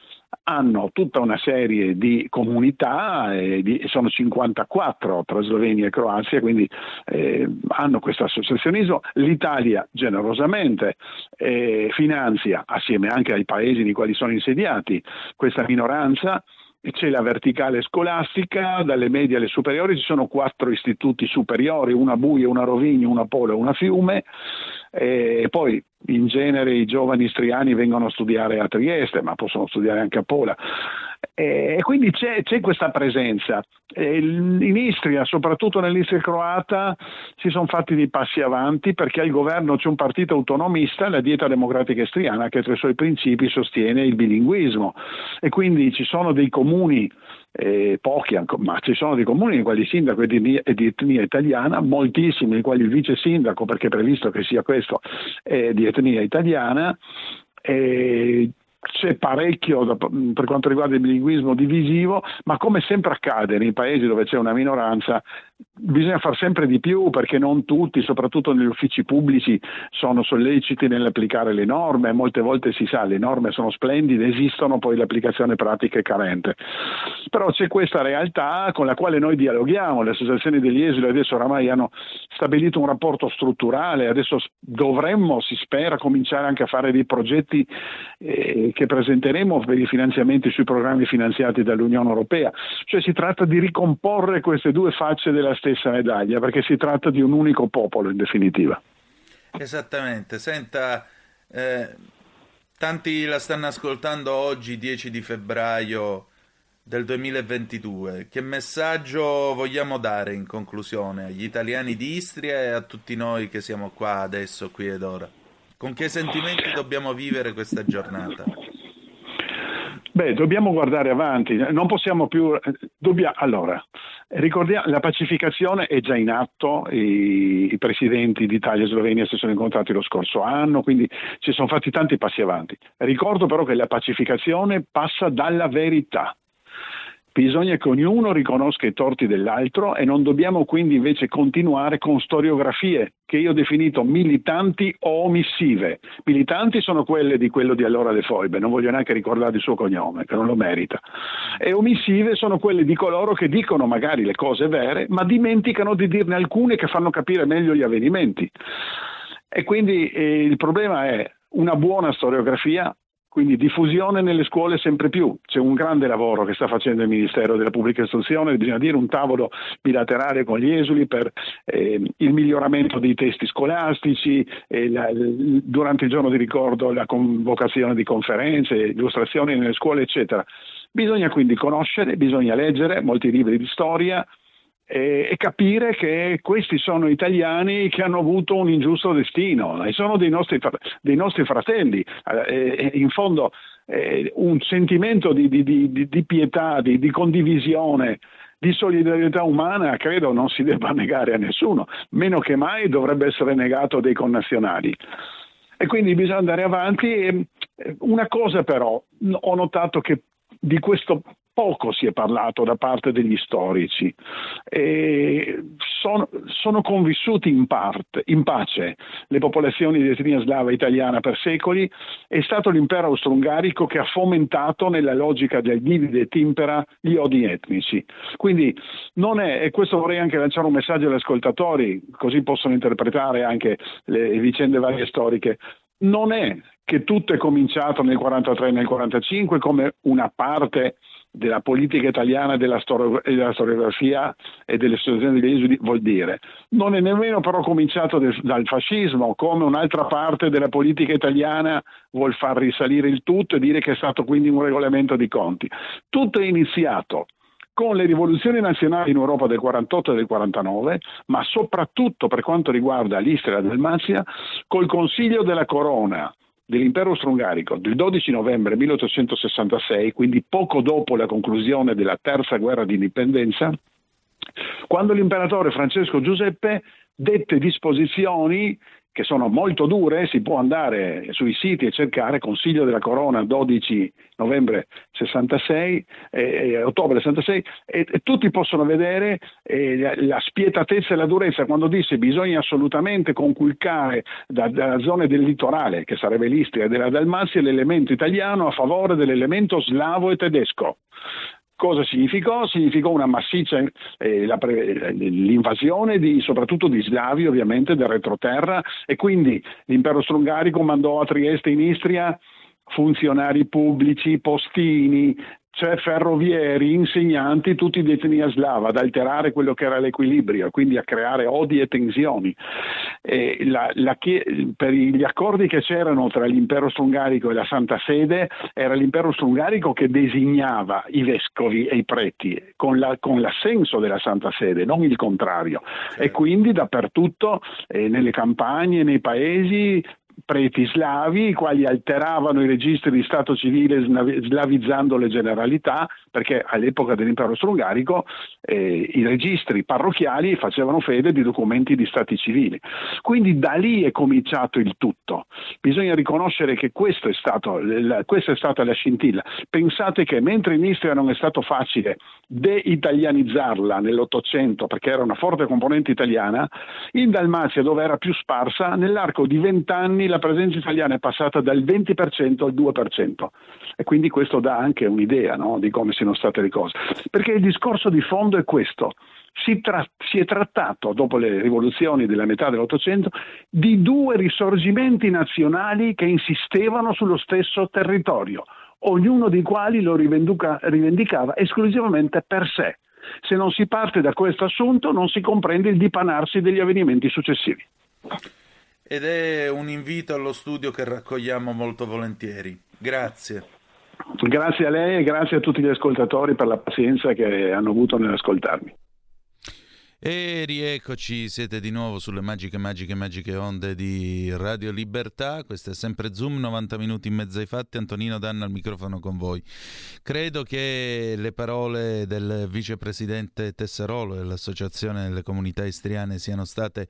hanno tutta una serie di comunità, di, sono 54 tra Slovenia e Croazia, quindi eh, hanno questo associazionismo. L'Italia generosamente eh, finanzia, assieme anche ai paesi nei quali sono insediati, questa minoranza c'è la verticale scolastica, dalle medie alle superiori ci sono quattro istituti superiori, una Buia, una Rovigno, una Polo e una Fiume, e poi in genere i giovani istriani vengono a studiare a Trieste, ma possono studiare anche a Pola. E quindi c'è, c'è questa presenza. in Istria, soprattutto nell'Istria croata, si sono fatti dei passi avanti perché al governo c'è un partito autonomista, la Dieta Democratica Istriana, che tra i suoi principi sostiene il bilinguismo. E quindi ci sono dei comuni eh, pochi, ma ci sono dei comuni nei quali il sindaco è di, è di, etnia italiana, moltissimi nei quali il vice sindaco, perché è previsto che sia questo, è di etnia italiana. E c'è parecchio per quanto riguarda il bilinguismo divisivo, ma come sempre accade nei paesi dove c'è una minoranza, bisogna fare sempre di più perché non tutti, soprattutto negli uffici pubblici, sono solleciti nell'applicare le norme. Molte volte si sa, le norme sono splendide, esistono, poi l'applicazione pratica è carente. Però c'è questa realtà con la quale noi dialoghiamo. Le associazioni degli esili adesso oramai hanno stabilito un rapporto strutturale, adesso dovremmo, si spera, cominciare anche a fare dei progetti eh, che presenteremo per i finanziamenti sui programmi finanziati dall'Unione Europea. Cioè si tratta di ricomporre queste due facce della stessa medaglia, perché si tratta di un unico popolo in definitiva. Esattamente, senta, eh, tanti la stanno ascoltando oggi, 10 di febbraio del 2022. Che messaggio vogliamo dare in conclusione agli italiani di Istria e a tutti noi che siamo qua adesso, qui ed ora? Con che sentimenti dobbiamo vivere questa giornata? Beh, dobbiamo guardare avanti, non possiamo più... Dobbia, allora, ricordiamo, la pacificazione è già in atto, i, i presidenti d'Italia e Slovenia si sono incontrati lo scorso anno, quindi ci sono fatti tanti passi avanti. Ricordo però che la pacificazione passa dalla verità. Bisogna che ognuno riconosca i torti dell'altro e non dobbiamo quindi invece continuare con storiografie che io ho definito militanti o omissive. Militanti sono quelle di quello di allora Le Foibe, non voglio neanche ricordare il suo cognome, che non lo merita. E omissive sono quelle di coloro che dicono magari le cose vere, ma dimenticano di dirne alcune che fanno capire meglio gli avvenimenti. E quindi eh, il problema è una buona storiografia quindi diffusione nelle scuole sempre più. C'è un grande lavoro che sta facendo il Ministero della Pubblica Istruzione, bisogna dire un tavolo bilaterale con gli esuli per eh, il miglioramento dei testi scolastici, eh, la, durante il giorno di ricordo la convocazione di conferenze, illustrazioni nelle scuole, eccetera. Bisogna quindi conoscere, bisogna leggere molti libri di storia, e, e, capire che questi sono italiani che hanno avuto un ingiusto destino e sono dei nostri, dei nostri fratelli. Eh, in fondo eh, un sentimento di, di, di, di pietà, di, condivisione, di solidarietà umana credo non si debba negare a nessuno, meno che mai dovrebbe essere negato dei connazionali. E quindi bisogna andare avanti. Una cosa però, ho notato che di questo poco si è parlato da parte degli storici. Sono, sono, convissuti in, parte, in pace le popolazioni di etnia slava italiana per secoli, è stato l'impero austro-ungarico che ha fomentato nella logica del divide et impera gli odi etnici. Quindi non è, e questo vorrei anche lanciare un messaggio agli ascoltatori, così possono interpretare anche le vicende varie storiche, non è che tutto è cominciato nel 43 e nel 45 come una parte della politica italiana, della, stor- della storiografia e delle situazioni degli esuli vuol dire. Non è nemmeno però cominciato de- dal fascismo, come un'altra parte della politica italiana vuol far risalire il tutto e dire che è stato quindi un regolamento di conti. Tutto è iniziato con le rivoluzioni nazionali in Europa del 48 e del 49, ma soprattutto per quanto riguarda l'Istria e la Dalmazia, col Consiglio della Corona dell'impero austro-ungarico del 12 novembre 1866, quindi poco dopo la conclusione della terza guerra di indipendenza, quando l'imperatore Francesco Giuseppe dette disposizioni che sono molto dure, si può andare sui siti e cercare Consiglio della Corona 12 novembre 66, eh, ottobre 66 e, e, tutti possono vedere eh, la spietatezza e la durezza quando disse bisogna assolutamente conculcare da, dalla zona del litorale, che sarebbe l'Istria della Dalmazia, l'elemento italiano a favore dell'elemento slavo e tedesco. Cosa significò? Significò una massiccia eh, la, l'invasione di, soprattutto di slavi ovviamente del retroterra e quindi l'impero strungarico mandò a Trieste in Istria funzionari pubblici, postini, cioè ferrovieri, insegnanti, tutti di etnia slava, ad alterare quello che era l'equilibrio, quindi a creare odi e tensioni. E la, la, per gli accordi che c'erano tra l'impero strungarico e la Santa Sede, era l'impero strungarico che designava i vescovi e i preti con, la, con l'assenso della Santa Sede, non il contrario. Certo. E quindi dappertutto, eh, nelle campagne, nei paesi, preti slavi, i quali alteravano i registri di Stato civile slavizzando le generalità, perché all'epoca dell'impero austro-ungarico eh, i registri parrocchiali facevano fede di documenti di Stati civili. Quindi da lì è cominciato il tutto. Bisogna riconoscere che è stato, questa è stata la scintilla. Pensate che mentre in Istria non è stato facile deitalianizzarla nell'Ottocento, perché era una forte componente italiana, in Dalmazia, dove era più sparsa, nell'arco di vent'anni la presenza italiana è passata dal 20% al 2%. E quindi questo dà anche un'idea no, di come siano state le cose. Perché il discorso di fondo è questo. Si, tra- si, è trattato, dopo le rivoluzioni della metà dell'Ottocento, di due risorgimenti nazionali che insistevano sullo stesso territorio, ognuno dei quali lo rivendica- rivendicava esclusivamente per sé. Se non si parte da questo assunto non si comprende il dipanarsi degli avvenimenti successivi. Ed è un invito allo studio che raccogliamo molto volentieri. Grazie. Grazie a lei e grazie a tutti gli ascoltatori per la pazienza che hanno avuto nell'ascoltarmi. E rieccoci, siete di nuovo sulle magiche, magiche, magiche onde di Radio Libertà. Questo è sempre Zoom, 90 minuti in mezzo ai fatti. Antonino Danna al microfono con voi. Credo che le parole del vicepresidente Tesserolo dell'Associazione delle Comunità Istriane siano state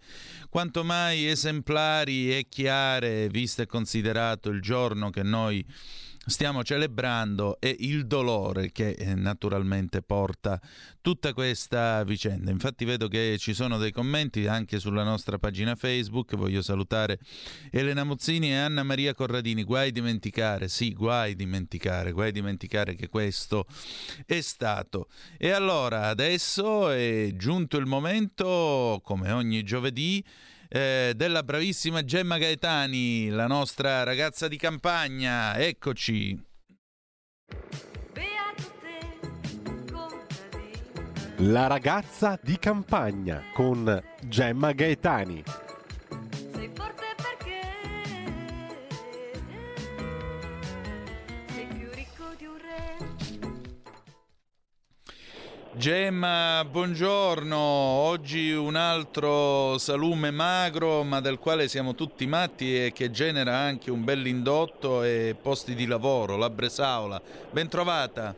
quanto mai esemplari e chiare, visto e considerato il giorno che noi stiamo celebrando e il dolore che eh, naturalmente porta tutta questa vicenda. Infatti vedo che ci sono dei commenti anche sulla nostra pagina Facebook, voglio salutare Elena Mozzini e Anna Maria Corradini, guai dimenticare, sì, guai dimenticare, guai dimenticare che questo è stato. E allora adesso è giunto il momento, come ogni giovedì, eh, della bravissima Gemma Gaetani, la nostra ragazza di campagna. Eccoci. La ragazza di campagna con Gemma Gaetani. Gemma, buongiorno. Oggi un altro salume magro, ma del quale siamo tutti matti e che genera anche un bell'indotto e posti di lavoro, la Bresaola. Ben trovata.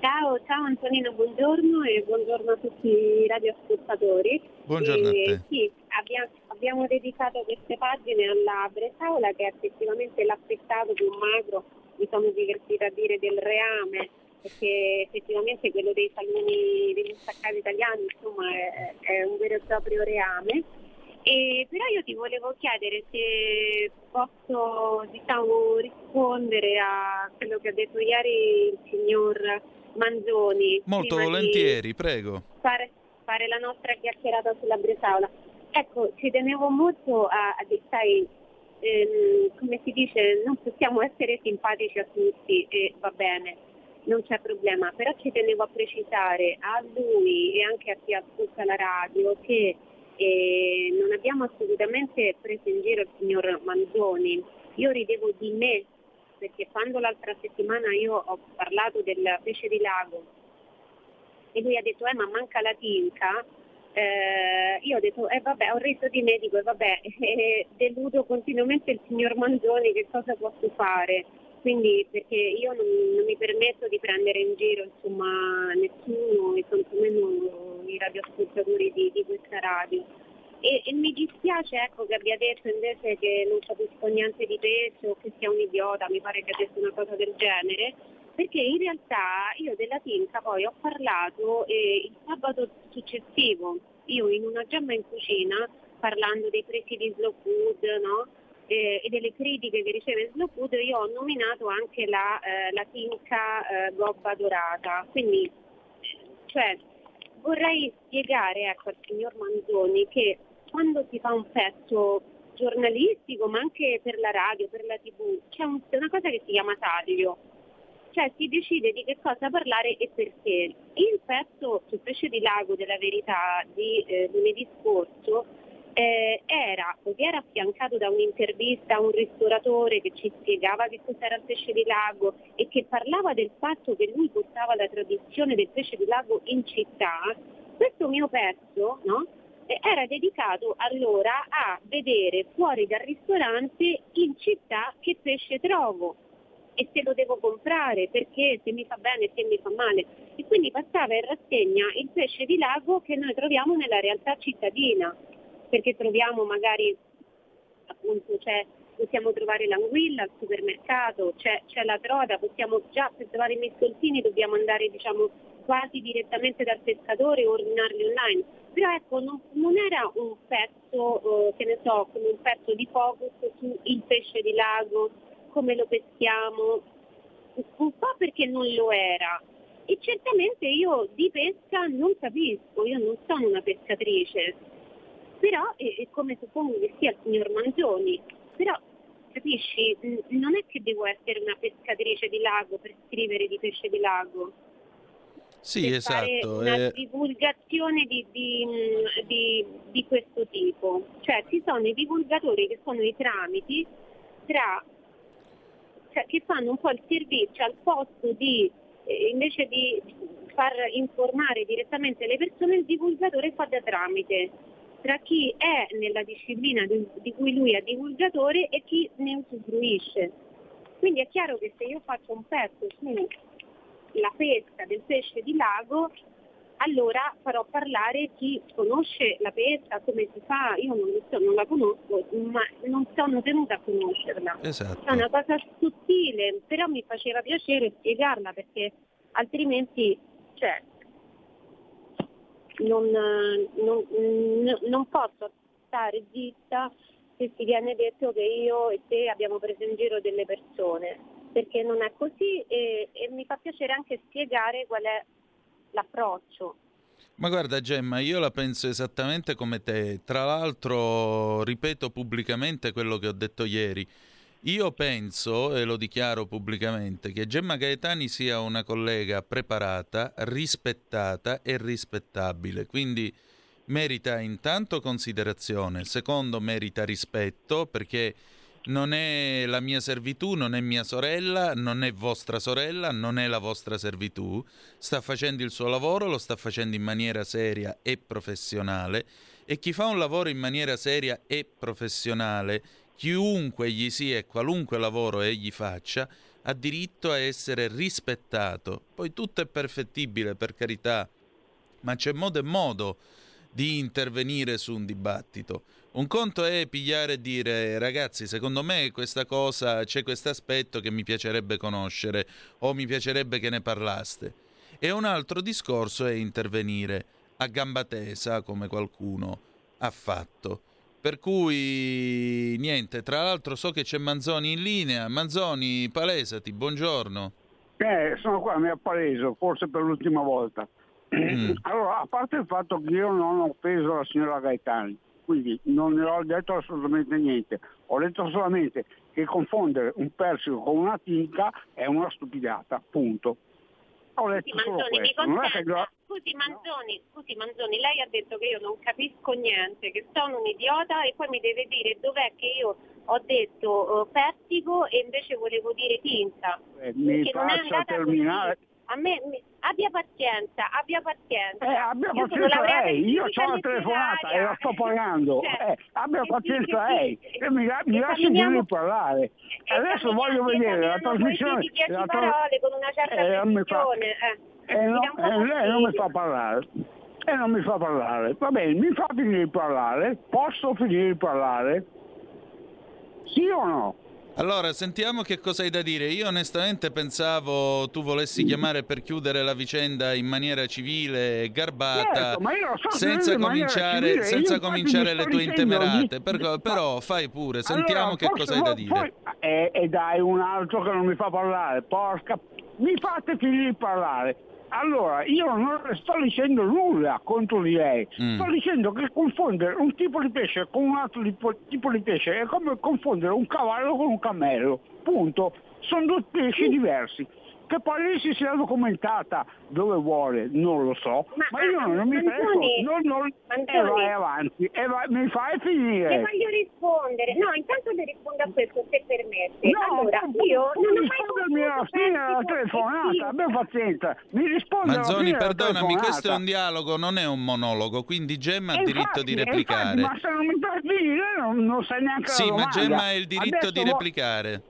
Ciao, ciao Antonino, buongiorno e buongiorno a tutti i radioascoltatori. Buongiorno e, a te. Sì, abbiamo, abbiamo, dedicato queste pagine alla Bresaola che è effettivamente l'affettato di un magro, mi sono divertita a dire, del reame perché effettivamente quello dei salmoni degli staccati italiani insomma, è, è, un vero e proprio reame. E, però io ti volevo chiedere se posso diciamo, rispondere a quello che ha detto ieri il signor Manzoni. Molto volentieri, prego. Fare, fare, la nostra chiacchierata sulla Bresaola. Ecco, ci tenevo molto a, a sai, ehm, come si dice, non possiamo essere simpatici a tutti e va bene non c'è problema, però ci tenevo a precisare a lui e anche a chi ascolta la radio che eh, non abbiamo assolutamente preso in giro il signor Manzoni. Io ridevo di me perché quando l'altra settimana io ho parlato del pesce di lago e lui ha detto eh ma manca la tinta, eh, io ho detto eh vabbè ho reso di me, dico eh, vabbè <laughs> eh, deludo continuamente il signor Manzoni, che cosa posso fare? Quindi perché io non, non, mi permetto di prendere in giro insomma, nessuno e tantomeno i radioascoltatori di, di questa radio. E, e, mi dispiace ecco, che abbia detto invece che non capisco niente di pesce o che sia un idiota, mi pare che ha detto una cosa del genere, perché in realtà io della tinta poi ho parlato eh, il sabato successivo, io in una gemma in cucina, parlando dei prezzi di slow food, no? Eh, e delle critiche che riceve Slow Food io ho nominato anche la, eh, la tinca eh, gobba dorata. Quindi cioè, vorrei spiegare ecco, al signor Manzoni che quando si fa un pezzo giornalistico, ma anche per la radio, per la tv, c'è un, una cosa che si chiama taglio, cioè si decide di che cosa parlare e perché. Il pezzo sul pesce di lago della verità di eh, lunedì scorso eh, era, poiché era affiancato da un'intervista a un ristoratore che ci spiegava che cos'era il pesce di lago e che parlava del fatto che lui portava la tradizione del pesce di lago in città, questo mio pezzo no, era dedicato allora a vedere fuori dal ristorante in città che pesce trovo e se lo devo comprare, perché se mi fa bene, se mi fa male. E quindi passava in rassegna il pesce di lago che noi troviamo nella realtà cittadina perché troviamo magari appunto c'è, possiamo trovare l'anguilla al supermercato, c'è, c'è, la troda, possiamo già per trovare i mescoltini dobbiamo andare diciamo quasi direttamente dal pescatore o ordinarli online. Però ecco, non, non era un pezzo, eh, che ne so, come un pezzo di focus sul pesce di lago, come lo peschiamo, un po' perché non lo era. E certamente io di pesca non capisco, io non sono una pescatrice, però è, è come suppongo che sia il signor Mangioni, però capisci, non è che devo essere una pescatrice di lago per scrivere di pesce di lago. Sì, per esatto. Una eh... divulgazione di, di, di, di, questo tipo. Cioè ci sono i divulgatori che sono i tramiti tra, cioè, che fanno un po' il servizio al posto di, eh, invece di far informare direttamente le persone, il divulgatore fa da tramite tra chi è nella disciplina di, di cui lui è divulgatore e chi ne usufruisce. Quindi è chiaro che se io faccio un pezzo sulla pesca del pesce di lago, allora farò parlare chi conosce la pesca, come si fa, io non, so, non la conosco, ma non sono tenuta a conoscerla. Esatto. È una cosa sottile, però mi faceva piacere spiegarla perché altrimenti cioè, non, non, non posso stare zitta se si viene detto che io e te abbiamo preso in giro delle persone, perché non è così e, e mi fa piacere anche spiegare qual è l'approccio. Ma guarda Gemma, io la penso esattamente come te. Tra l'altro, ripeto pubblicamente quello che ho detto ieri. Io penso, e lo dichiaro pubblicamente, che Gemma Gaetani sia una collega preparata, rispettata e rispettabile, quindi merita intanto considerazione, secondo merita rispetto perché non è la mia servitù, non è mia sorella, non è vostra sorella, non è la vostra servitù, sta facendo il suo lavoro, lo sta facendo in maniera seria e professionale. E chi fa un lavoro in maniera seria e professionale chiunque gli sia e qualunque lavoro egli faccia, ha diritto a essere rispettato. Poi tutto è perfettibile, per carità, ma c'è modo e modo di intervenire su un dibattito. Un conto è pigliare e dire ragazzi, secondo me questa cosa c'è questo aspetto che mi piacerebbe conoscere o mi piacerebbe che ne parlaste. E un altro discorso è intervenire a gamba tesa come qualcuno ha fatto. Per cui niente, tra l'altro so che c'è Manzoni in linea. Manzoni, palesati, buongiorno. Eh, sono qua, mi appaleso, forse per l'ultima volta. Mm. <clears throat> Allora, a parte il fatto che io non ho offeso la signora Gaetani, quindi non ne ho detto assolutamente niente, ho detto solamente che confondere un persico con una tinca è una stupidata, punto. Ho detto sì, solo Manzoni, questo. Non è che scusi Manzoni, scusi Manzoni, lei ha detto che io non capisco niente, che sono un idiota e poi mi deve dire dov'è che io ho detto uh, persico e invece volevo dire tinta. Eh, mi faccia terminare. Così. A me, mi, abbia pazienza, abbia pazienza. Eh, abbia io pazienza lei, io ho la telefonata e la sto pagando. Cioè, eh, abbia pazienza lei, e mi, mi lasci di parlare. Adesso voglio vedere la trasmissione. La tra... parole con una certa eh, precisione. Eh. E, no, e lei non mi fa parlare. E non mi fa parlare. Va bene, mi fa finire di parlare? Posso finire di parlare? Sì o no? Allora, sentiamo che cosa hai da dire. Io onestamente pensavo tu volessi chiamare per chiudere la vicenda in maniera civile e garbata, certo, so senza cominciare, civile, senza cominciare le tue intemerate. Per, però fai pure, sentiamo allora, che cosa hai da dire. Poi, e, e dai un altro che non mi fa parlare, porca mi fate finire di parlare. Allora, io non sto dicendo nulla contro di lei, Mm. sto dicendo che confondere un tipo di pesce con un altro tipo, tipo di pesce è come confondere un cavallo con un cammello, punto. Sono due pesci diversi. Che poi si sia documentata dove vuole, non lo so, ma, Ma- io non, non mi Manzoni, presto, non, non, e Manzoni. vai avanti, e vai- mi fai Le finire. voglio rispondere. No, intanto le rispondo a questo se permette. No, allora, tu- io non ho mai alla fine della e telefonata, Silvia. abbia pazienza, mi risponde alla Manzoni, perdonami, questo è un telefonata. dialogo, non è un monologo, quindi Gemma ha E diritto infatti, di replicare. infatti, ma se non mi fai finire non, non sai neanche Sì, la ma. Gemma ha il diritto Adesso di vo- replicare.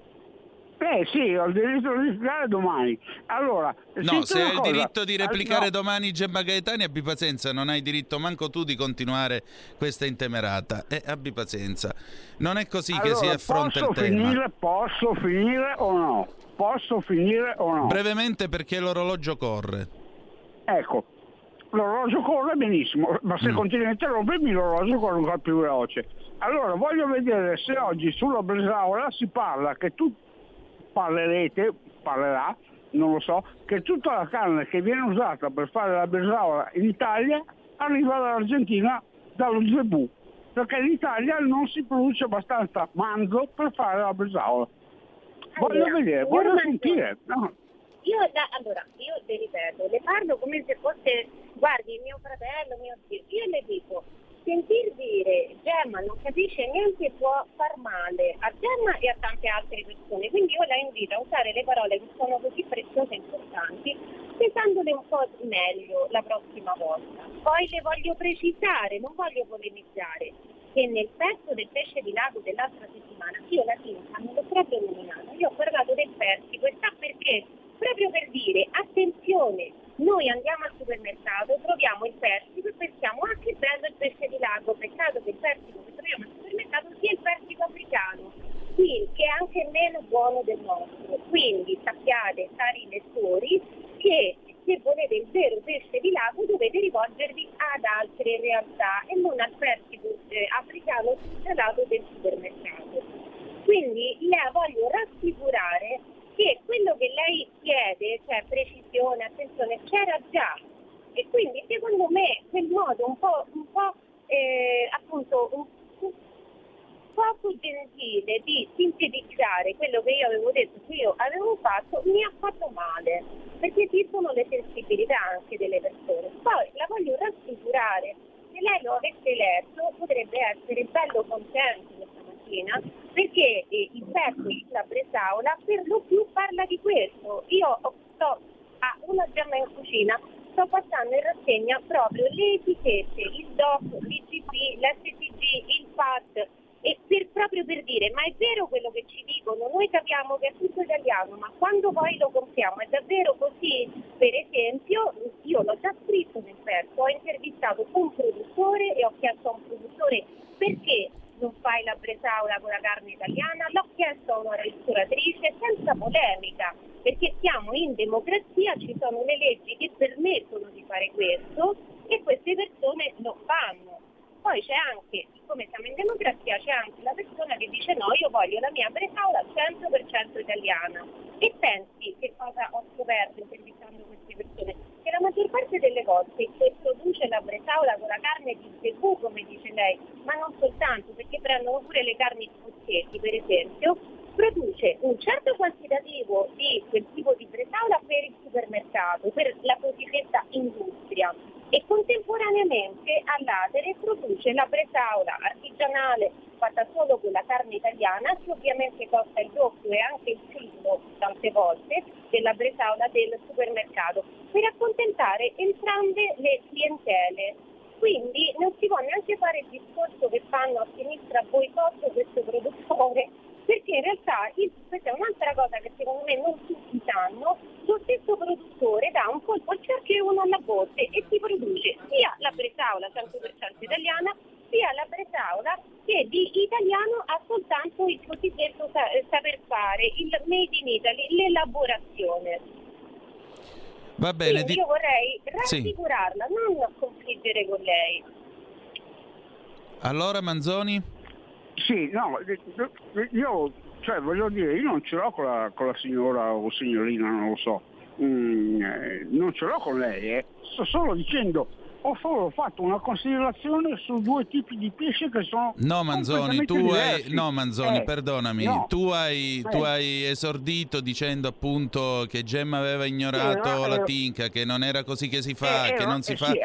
Eh sì, ho il diritto di replicare domani. Allora, No, se hai il diritto di Ah, replicare no, domani Gemma Gaetani, abbi pazienza, non hai diritto manco tu di continuare questa intemerata. E abbi pazienza. Non è così che si allora, affronta il tema. finire, posso finire o no? Posso finire o no? Brevemente perché l'orologio corre. Ecco, l'orologio corre benissimo, ma se Mm. continui a interrompermi l'orologio corre ancora più veloce. Allora, voglio vedere se oggi sulla Bresaola si parla che tu parlerete, parlerà, non lo so, che tutta la carne che viene usata per fare la Bresaola in Italia arriva dall'Argentina, dallo zebù, perché in Italia non si produce abbastanza manzo per fare la Bresaola. Voglio vedere, voglio sentire. No. Io, da- allora, io le ripeto, le parlo come se fosse, guardi, mio fratello, mio zio. Io le dico, sentir dire Gemma non capisce niente può far male a Gemma e a tante altre persone. Quindi io la invito a usare le parole che sono così preziose e importanti, pensandole un po' meglio la prossima volta. Poi le voglio precisare, non voglio polemizzare, che nel pezzo del pesce di lago dell'altra settimana io la tinta non l'ho proprio nominata, io ho parlato del persico e sa perché? Proprio per dire attenzione, noi andiamo al supermercato, troviamo il persico e pensiamo ah che bello il pesce di lago, peccato che il persico che troviamo al supermercato sia il persico africano, sì, che è anche meno buono del nostro. Quindi sappiate, cari lettori, che se volete il vero pesce di lago dovete rivolgervi ad altre realtà e non al persico eh, africano gelato del supermercato. Quindi la voglio rassicurare che quello che lei chiede, cioè precisione, attenzione, c'era già. E quindi secondo me quel modo un po', un po' eh, appunto un, poco gentile di sintetizzare quello che io avevo detto che io avevo fatto mi ha fatto male, perché esistono le sensibilità anche delle persone. Poi la voglio rassicurare, lei lo avesse letto potrebbe essere bello contento questa mattina, perché eh, il pezzo di La Bresaola per lo più parla di questo. Io sto a una gemma in cucina, sto passando in rassegna proprio le etichette, il DOC, l'IGP, l'STG, il FAT, e per- proprio per dire, ma è vero quello che ci dicono, noi capiamo che è tutto italiano, ma quando poi lo compriamo è davvero così? Per esempio, io l'ho già scritto nel pezzo, ho intervistato un produttore e ho chiesto a un produttore perché non fai la bresaola con la carne italiana, l'ho chiesto a una ristoratrice senza polemica, perché siamo in democrazia, ci sono le leggi che permettono di fare questo e queste persone lo fanno. Poi c'è anche, siccome siamo in democrazia, c'è anche la persona che dice no, io voglio la mia bresaola 100% italiana. E pensi che cosa ho scoperto intervistando queste persone? Che la maggior parte delle volte che produce la bresaola con la carne di zebù, come dice lei, ma non soltanto, perché prendono pure le carni scozzesi, per esempio, produce un certo quantitativo di quel tipo di bresaola per il supermercato, per la cosiddetta industria e contemporaneamente all'Adere produce la bresaola artigianale fatta solo con la carne italiana che ovviamente costa il doppio e anche il triplo tante volte della bresaola del supermercato per accontentare entrambe le clientele. Quindi non si può neanche fare il discorso che fanno a sinistra boicotto questo produttore <laughs> perché in realtà questa è un'altra cosa che secondo me non tutti sanno, lo stesso produttore dà un colpo al cerchio e uno alla botte e si produce sia la bresaola 100% italiana sia la bresaola che di italiano ha soltanto il cosiddetto eh, saper fare, il made in Italy, l'elaborazione. Va bene, Quindi di- io vorrei Sì. rassicurarla, non confliggere con lei. allora Manzoni? Sì, no, io, cioè voglio dire, io non ce l'ho con la, con la signora o signorina, non lo so, mm, eh, non ce l'ho con lei, eh. sto solo dicendo ho solo fatto una considerazione su due tipi di pesce che sono No Manzoni, tu hai no Manzoni, Eh, perdonami, no. tu hai, tu Eh. hai esordito dicendo appunto che Gemma aveva ignorato no, la eh, tinca, che non era così che si fa, Eh, eh, che no, non si eh, fa. sì,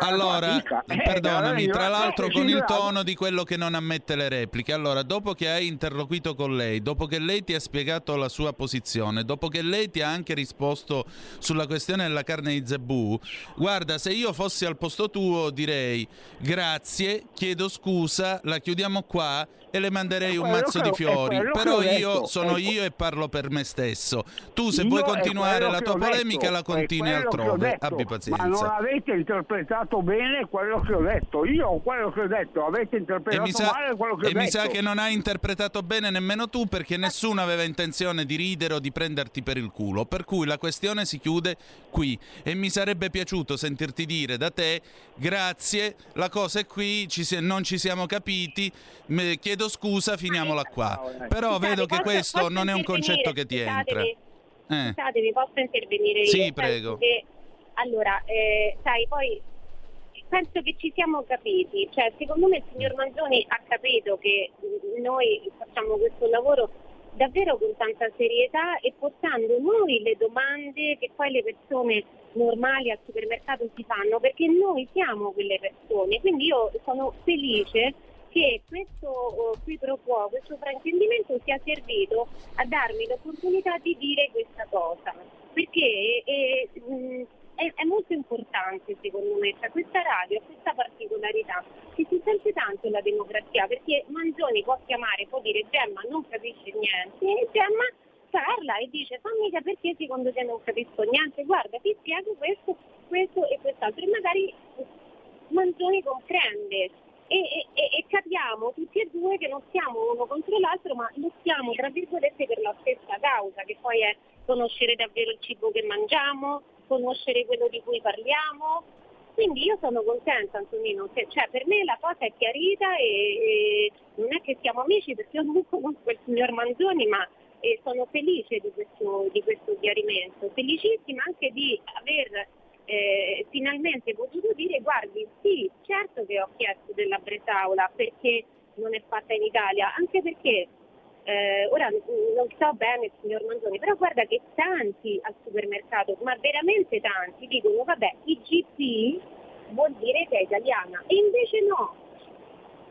Allora. <laughs> Eh, perdonami, tra l'altro eh, con il tono di quello che non ammette le repliche. Allora, dopo che hai interloquito con lei, dopo che lei ti ha spiegato la sua posizione, dopo che lei ti ha anche risposto sulla questione della carne di zebù, guarda, se io fossi al posto tuo direi grazie, chiedo scusa, la chiudiamo qua e le manderei un mazzo che di fiori. Però io detto, sono io e parlo per me stesso. Tu se vuoi continuare la tua polemica detto, la continui altrove. detto, Abbi Ma non pazienza. avete interpretato bene quello che ho detto. Io quello che ho detto, avete E interpretato mi, sa, male quello che e ho mi detto. sa che non hai interpretato bene nemmeno tu perché nessuno aveva intenzione di ridere o di prenderti per il culo. Per cui la questione si chiude qui. E mi sarebbe piaciuto sentirti dire da te grazie, la cosa è qui, ci si- non ci siamo capiti, me- chiedo scusa, finiamola qua. Però Scusate, vedo che posso- questo posso non è un intervenire? concetto che ti entra. Scusatemi, Eh. Scusatemi, posso intervenire io? Sì, prego. che- allora, eh, sai, poi penso che ci siamo capiti, cioè secondo me il signor Manzoni ha capito che mh, noi facciamo questo lavoro davvero con tanta serietà e portando noi le domande che poi le persone normali al supermercato si fanno, perché noi siamo quelle persone, quindi io sono felice che questo oh, qui pro quo, questo fraintendimento sia servito a darmi l'opportunità di dire questa cosa, perché mh, è, è molto importante secondo me, cioè, questa radio questa particolarità che si sente tanto la democrazia, perché Manzoni può chiamare, può dire Gemma non capisce niente Gemma parla e dice fammi capire perché secondo te non capisco niente, guarda ti spiego questo, questo e quest'altro. E magari Manzoni comprende. E, e- e- capiamo tutti e due che non siamo uno contro l'altro ma lottiamo tra virgolette per la stessa causa che poi è conoscere davvero il cibo che mangiamo, conoscere quello di cui parliamo. Quindi io sono contenta Antonino, che- cioè per me la cosa è chiarita e, e non è che siamo amici perché io non conosco il signor Manzoni ma eh, sono felice di questo, di questo chiarimento, felicissima anche di aver eh, finalmente potuto dire guardi sì, certo che ho chiesto della Bresaola perché non è fatta in Italia, anche perché eh, ora non so bene il signor Manzoni, però guarda che tanti al supermercato, ma veramente tanti, dicono vabbè IGP vuol dire che è italiana. E invece no,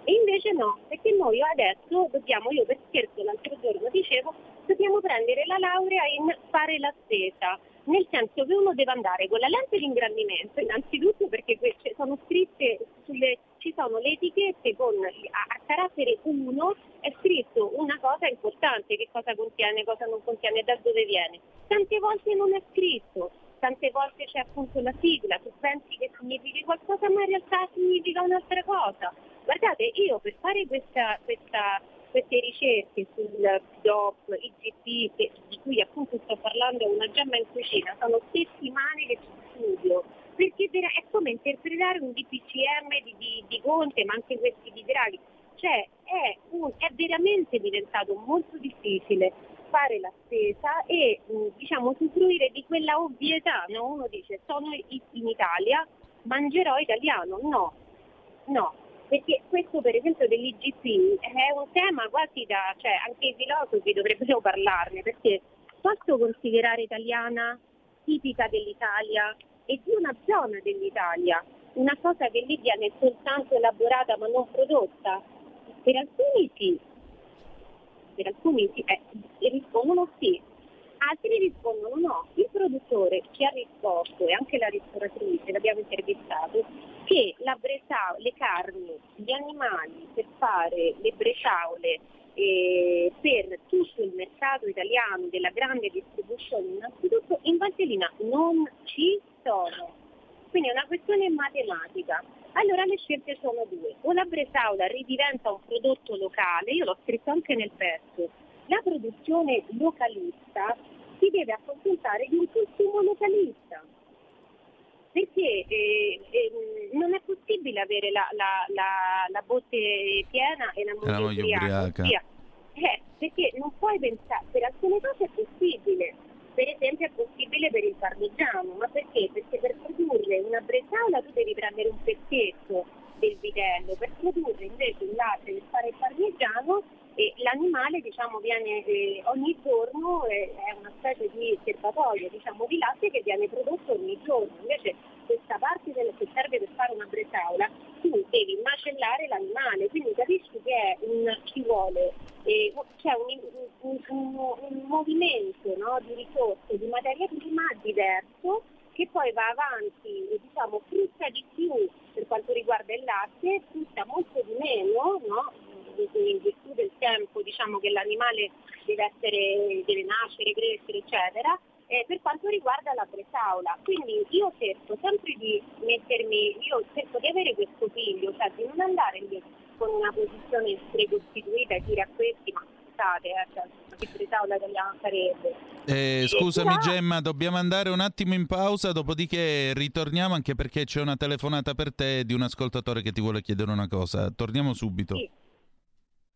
e invece no, perché noi adesso dobbiamo, io per scherzo l'altro giorno dicevo, dobbiamo prendere la laurea in fare la spesa, nel senso che uno deve andare con la lente di ingrandimento, innanzitutto perché sono scritte sulle, ci sono le etichette con a, a carattere 1 è scritto una cosa importante, che cosa contiene, cosa non contiene, da dove viene. Tante volte non è scritto, tante volte c'è appunto la sigla, tu pensi che significhi qualcosa ma in realtà significa un'altra cosa. Guardate, io per fare questa, questa- queste ricerche sul DOP, IGP, che- di cui appunto sto parlando, una gemma in cucina, sono settimane che ci studio, perché è come interpretare un DPCM di, di, di Conte, ma anche questi di Draghi. Cioè è, un- è veramente diventato molto difficile fare la spesa e mh, diciamo usufruire di quella ovvietà, no? uno dice sono in Italia, mangerò italiano, no, no, perché questo per esempio dell'IGP è un tema quasi da, cioè anche i filosofi dovrebbero parlarne, perché posso considerare italiana tipica dell'Italia e di una zona dell'Italia, una cosa che lì viene soltanto elaborata ma non prodotta? Per alcuni sì, per alcuni sì, eh, rispondono sì, altri rispondono no. Il produttore ci ha risposto e anche la ristoratrice, l'abbiamo intervistato, che bresa- le carni, gli animali per fare le bresaole eh, per tutto il mercato italiano della grande distribuzione innanzitutto in Valtellina non ci sono. Quindi è una questione matematica. Allora le scelte sono due. O la bresaola ridiventa un prodotto locale, io l'ho scritto anche nel pezzo, la produzione localista si deve accontentare di un consumo localista. Perché eh, eh, non è possibile avere la, la- la- la botte piena e la moglie, ubriaca. Eh, perché non puoi pensare, per alcune cose è possibile, Per esempio è possibile per il parmigiano, ma perché? Perché per produrre una bresaola tu devi prendere un pezzetto del vitello, per produrre invece il latte per fare il parmigiano e l'animale diciamo, viene eh, ogni giorno, eh, è una specie di serbatoio diciamo, di latte che viene prodotto ogni giorno, invece questa parte del, che serve per fare una bresaola tu devi macellare l'animale, quindi capisci che un, ci vuole, eh, c'è un, un, un movimento no, di risorse, di materia prima diverso che poi va avanti e diciamo, frutta di più per quanto riguarda il latte, frutta molto di meno, no? In virtù del tempo diciamo, che l'animale deve, essere, deve nascere, crescere, eccetera, eh, per quanto riguarda la bresaola. Quindi io cerco sempre di mettermi, io cerco di avere questo figlio, cioè di non andare lì con una posizione precostituita e dire a questi ma scusate, eh, cioè, che bresaola italiana sarebbe. Eh, scusami Gemma, dobbiamo andare un attimo in pausa, dopodiché ritorniamo anche perché c'è una telefonata per te di un ascoltatore che ti vuole chiedere una cosa. Torniamo subito. Sì.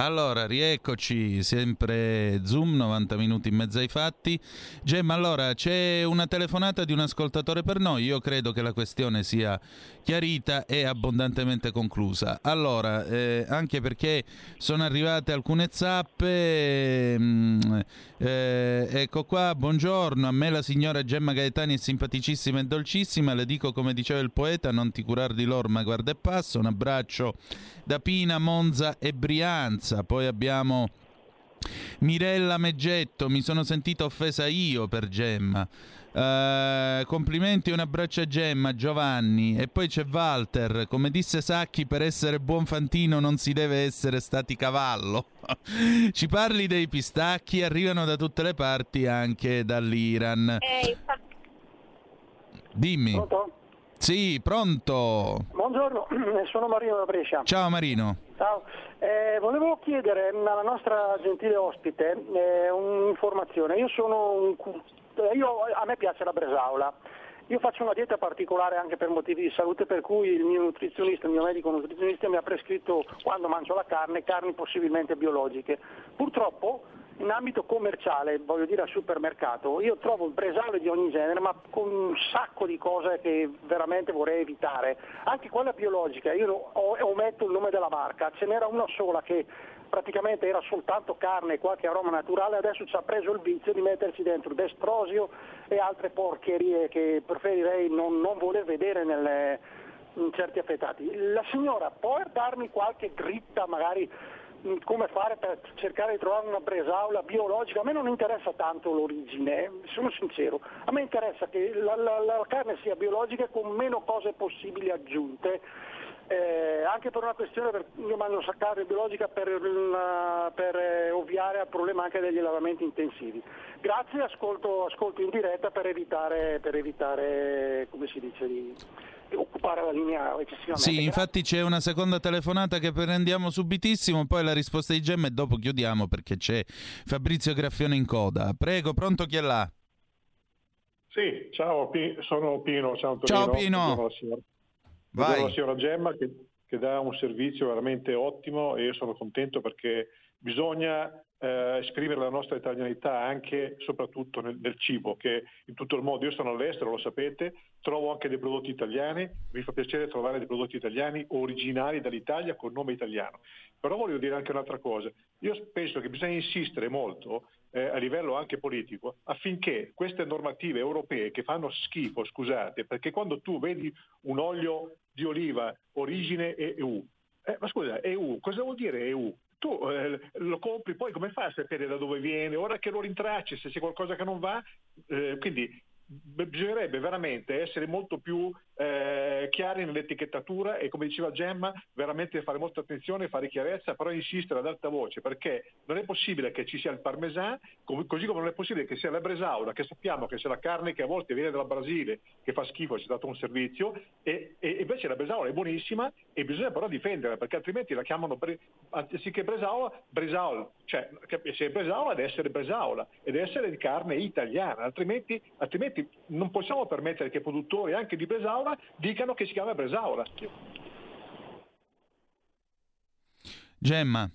Allora, rieccoci, sempre Zoom, 90 minuti in mezzo ai fatti. Gemma, allora, c'è una telefonata di un ascoltatore per noi, io credo che la questione sia chiarita e abbondantemente conclusa. Allora, eh, anche perché sono arrivate alcune zappe, mm, eh, ecco qua, buongiorno, a me la signora Gemma Gaetani è simpaticissima e dolcissima, le dico come diceva il poeta, non ti curar di loro ma guarda e passa, un abbraccio da Pina, Monza e Brianza. Poi abbiamo Mirella Meggetto, mi sono sentita offesa io per Gemma. Eh, complimenti e un abbraccio a Gemma, Giovanni. E poi c'è Walter. Come disse Sacchi, per essere buon fantino non si deve essere stati cavallo. <laughs> Ci parli dei pistacchi, arrivano da tutte le parti, anche dall'Iran. Eh, infatti, Dimmi. Pronto? Sì, pronto. Buongiorno, <clears throat> sono Marino da Brescia. Ciao Marino. Ciao, Eh, volevo chiedere alla nostra gentile ospite eh, un'informazione. Io sono un, eh, io- a me piace la bresaola. Io faccio una dieta particolare anche per motivi di salute, per cui il mio nutrizionista, il mio medico nutrizionista mi ha prescritto quando mangio la carne, carni possibilmente biologiche. Purtroppo in ambito commerciale, voglio dire al supermercato, io trovo il bresaola di ogni genere, ma con un sacco di cose che veramente vorrei evitare. Anche quella biologica, io ometto il nome della marca, ce n'era una sola che praticamente era soltanto carne e qualche aroma naturale, adesso ci ha preso il vizio di metterci dentro destrosio e altre porcherie che preferirei non, non voler vedere nelle, in certi affettati. La signora può darmi qualche dritta magari come fare per cercare di trovare una bresaola biologica? A me non interessa tanto l'origine, eh, sono sincero, a me interessa che la, la- la carne sia biologica e con meno cose possibili aggiunte. Eh, anche per una questione, per, io mangio carne biologica per, per, eh, ovviare al problema anche degli allevamenti intensivi. Grazie, ascolto, ascolto in diretta per evitare, per evitare come si dice, di, di occupare la linea eccessivamente. Sì, infatti c'è una seconda telefonata che prendiamo subitissimo, poi la risposta di Gemma e dopo chiudiamo perché c'è Fabrizio Graffione in coda. Prego, pronto chi è là? Sì, ciao, sono Pino. Ciao, Antonino. Ciao, Pino. Buongiorno signora, Vai. signora Gemma che, che dà un servizio veramente ottimo e io sono contento perché bisogna eh, esprimere la nostra italianità anche soprattutto nel, nel cibo, che in tutto il mondo, io sono all'estero, lo sapete, trovo anche dei prodotti italiani, mi fa piacere trovare dei prodotti italiani originali dall'Italia con nome italiano. Però voglio dire anche un'altra cosa, io penso che bisogna insistere molto eh, a livello anche politico affinché queste normative europee che fanno schifo, scusate, perché quando tu vedi un olio di oliva origine EU, eh, ma scusa, EU, cosa vuol dire EU? Tu eh, lo compri, poi come fai a sapere da dove viene? Ora che lo rintracci, se c'è qualcosa che non va, eh, quindi bisognerebbe veramente essere molto più eh, chiari nell'etichettatura e come diceva Gemma veramente fare molta attenzione, fare chiarezza, però insistere ad alta voce perché non è possibile che ci sia il parmesan, così come non è possibile che sia la bresaola, che sappiamo che c'è la carne che a volte viene dal Brasile, che fa schifo, ci è dato un servizio, e, e invece la bresaola è buonissima e bisogna però difenderla perché altrimenti la chiamano, bre, anziché bresaola, bresaola, cioè se è bresaola deve essere bresaola ed deve essere di carne italiana, altrimenti, altrimenti non possiamo permettere che produttori anche di Bresaola dicano che si chiama Bresaola. Gemma.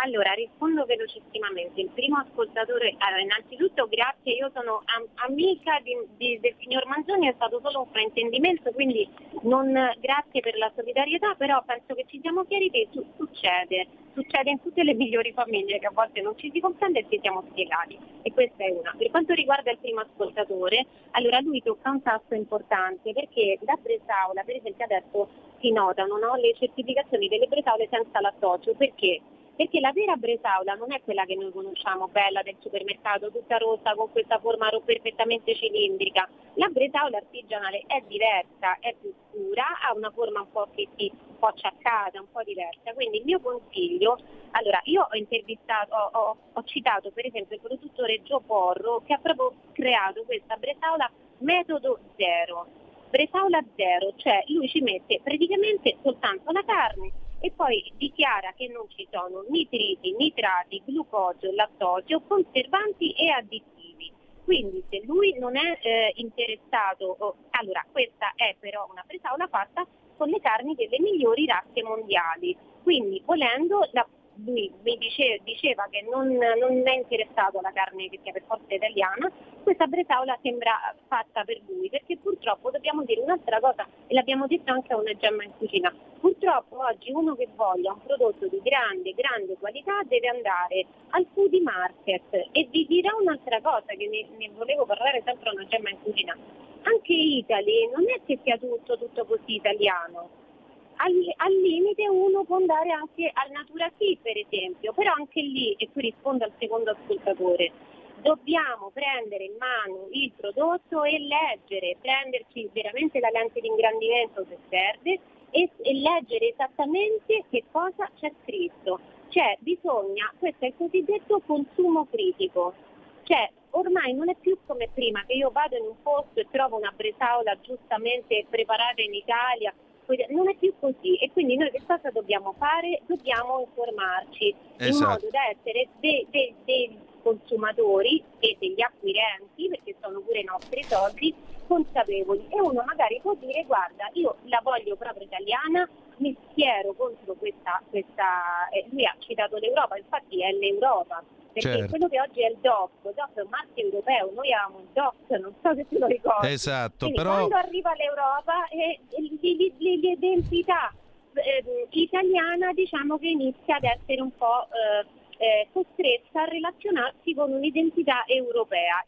Allora, rispondo velocissimamente. Il primo ascoltatore, allora, innanzitutto grazie, io sono am- amica di, di, del signor Manzoni, è stato solo un fraintendimento, quindi non, grazie per la solidarietà, però penso che ci siamo chiariti, su- succede, succede in tutte le migliori famiglie che a volte non ci si comprende e ci siamo spiegati e questa è una. Per quanto riguarda il primo ascoltatore, allora lui tocca un tasto importante perché da Bresaola, per esempio adesso si notano no, le certificazioni delle Bresaole senza l'associo, perché? Perché la vera bresaola non è quella che noi conosciamo, bella del supermercato, tutta rossa con questa forma perfettamente cilindrica. La bresaola artigianale è diversa, è più scura, ha una forma un po' che si po' acciaccata, un po' diversa. Quindi il mio consiglio, allora io ho intervistato, ho, ho, ho citato per esempio il produttore Gio Porro che ha proprio creato questa bresaola metodo zero. Bresaola zero, cioè lui ci mette praticamente soltanto la carne, e poi dichiara che non ci sono nitriti, nitrati, glucosio, lattosio, conservanti e additivi. Quindi se lui non è eh, interessato, oh, allora questa è però una presaula fatta con le carni delle migliori razze mondiali. Quindi volendo la lui mi dice, diceva che non, non, è interessato alla carne che sia per forza italiana, questa bresaola sembra fatta per lui, perché purtroppo dobbiamo dire un'altra cosa, e l'abbiamo detto anche a una gemma in cucina, purtroppo oggi uno che voglia un prodotto di grande, grande qualità deve andare al food market e vi dirò un'altra cosa che ne, ne volevo parlare sempre a una gemma in cucina, anche Italy non è che sia tutto, tutto così italiano, al, al, limite uno può andare anche al Natura Sì per esempio, però anche lì, e qui rispondo al secondo ascoltatore, dobbiamo prendere in mano il prodotto e leggere, prenderci veramente la lente di ingrandimento se serve e, e leggere esattamente che cosa c'è scritto. Cioè bisogna, questo è il cosiddetto consumo critico, cioè ormai non è più come prima che io vado in un posto e trovo una bresaola giustamente preparata in Italia non è più così e quindi noi che cosa dobbiamo fare? Dobbiamo informarci esatto. in modo da essere dei, dei, dei consumatori e degli acquirenti, perché sono pure i nostri soldi, consapevoli e uno magari può dire guarda io la voglio proprio italiana, mi schiero contro questa, questa eh, lui ha citato l'Europa, infatti è l'Europa, perché certo. quello che oggi è il DOC, il DOC è un marchio europeo, noi abbiamo il DOC, non so se te lo ricordi. Esatto, Quindi però... quando arriva l'Europa eh, l'identità eh, italiana diciamo che inizia ad essere un po' eh, eh, costretta a relazionarsi con un'identità europea.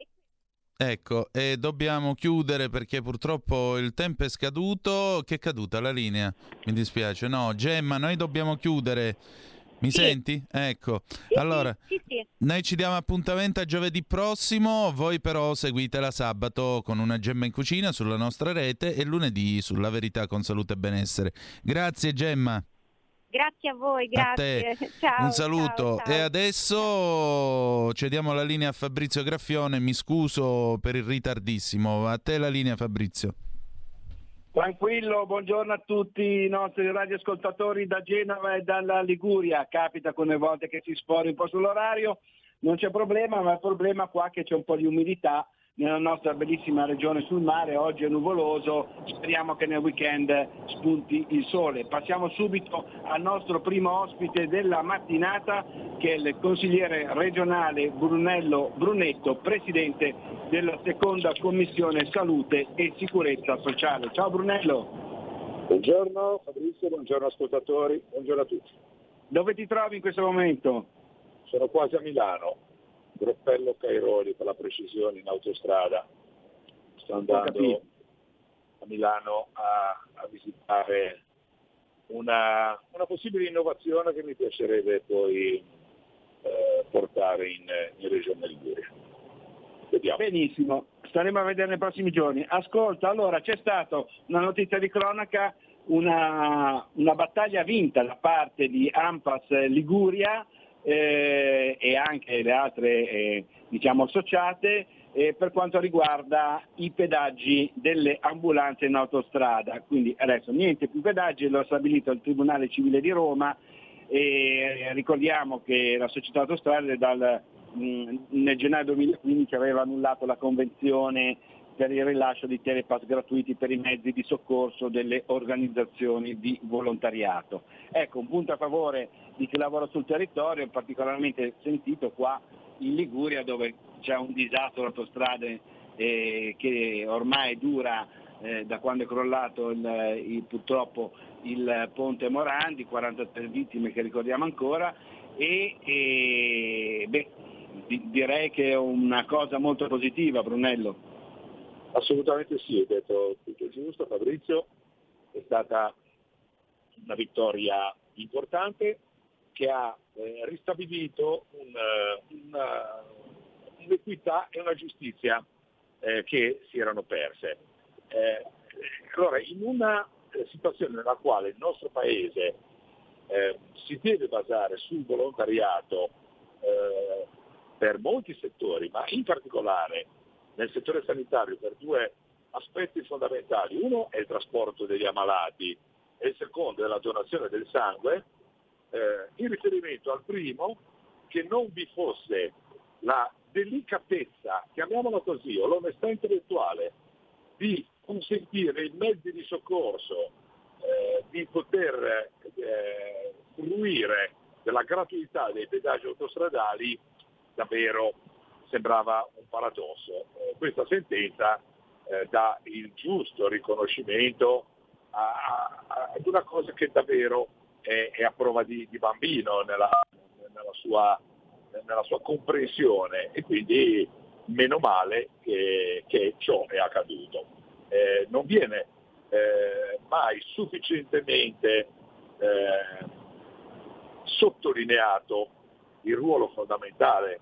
Ecco, e dobbiamo chiudere perché purtroppo il tempo è scaduto. Che è caduta la linea? Mi dispiace. No, Gemma, noi dobbiamo chiudere. Mi sì. senti? Ecco. Sì, allora, sì, noi ci diamo appuntamento a giovedì prossimo, voi però seguitela sabato con una gemma in cucina sulla nostra rete e lunedì sulla verità con salute e benessere. Grazie Gemma. Grazie a voi, grazie. A ciao, Un saluto. Ciao, ciao. E adesso cediamo la linea a Fabrizio Graffione. Mi scuso per il ritardissimo. A te la linea, Fabrizio. Tranquillo, buongiorno a tutti i nostri radioascoltatori da Genova e dalla Liguria. Capita con le volte che si sfori un po' sull'orario, non c'è problema, ma il problema qua è che c'è un po' di umidità nella nostra bellissima regione sul mare, oggi è nuvoloso, speriamo che nel weekend spunti il sole. Passiamo subito al nostro primo ospite della mattinata che è il consigliere regionale Brunello Brunetto, presidente della seconda commissione salute e sicurezza sociale. Ciao Brunello. Buongiorno Fabrizio, buongiorno ascoltatori, buongiorno a tutti. Dove ti trovi in questo momento? Sono quasi a Milano, Groppello Cairoli per la precisione in autostrada. Sto andando a Milano a, a visitare una, una, possibile innovazione che mi piacerebbe poi eh, portare in, in Regione Liguria. Vediamo. Benissimo. staremo a vedere nei prossimi giorni. Ascolta, allora c'è stata una notizia di cronaca, una, una battaglia vinta da parte di Ampas Liguria eh, e anche le altre eh, diciamo, associate eh, per quanto riguarda i pedaggi delle ambulanze in autostrada. Quindi adesso niente più pedaggi, lo ha stabilito il Tribunale Civile di Roma e ricordiamo che la società autostrade dal, mh, nel gennaio 2015 aveva annullato la convenzione per il rilascio di telepass gratuiti per i mezzi di soccorso delle organizzazioni di volontariato. Ecco, un punto a favore di chi lavora sul territorio, particolarmente sentito qua in Liguria dove c'è un disastro autostrade eh, che ormai dura eh, da quando è crollato il, il, purtroppo il ponte Morandi, 43 vittime che ricordiamo ancora e, e beh, direi che è una cosa molto positiva Brunello. Assolutamente sì, hai detto tutto giusto Fabrizio, è stata una vittoria importante che ha eh, ristabilito un, una, un'equità e una giustizia eh, che si erano perse. Eh, allora, in una eh, situazione nella quale il nostro Paese eh, si deve basare sul volontariato eh, per molti settori, ma in particolare nel settore sanitario per due aspetti fondamentali. Uno è il trasporto degli ammalati e il secondo è la donazione del sangue, eh, in riferimento al primo che non vi fosse la delicatezza, chiamiamola così, o l'onestà intellettuale di consentire i mezzi di soccorso eh, di poter eh, fruire della gratuità dei pedaggi autostradali, davvero sembrava un paradosso. Eh, questa sentenza eh, dà il giusto riconoscimento ad una cosa che davvero è, è a prova di, di bambino nella, nella, sua, nella, sua, comprensione e quindi meno male che, che ciò è accaduto. Eh, non viene eh, mai sufficientemente eh, sottolineato il ruolo fondamentale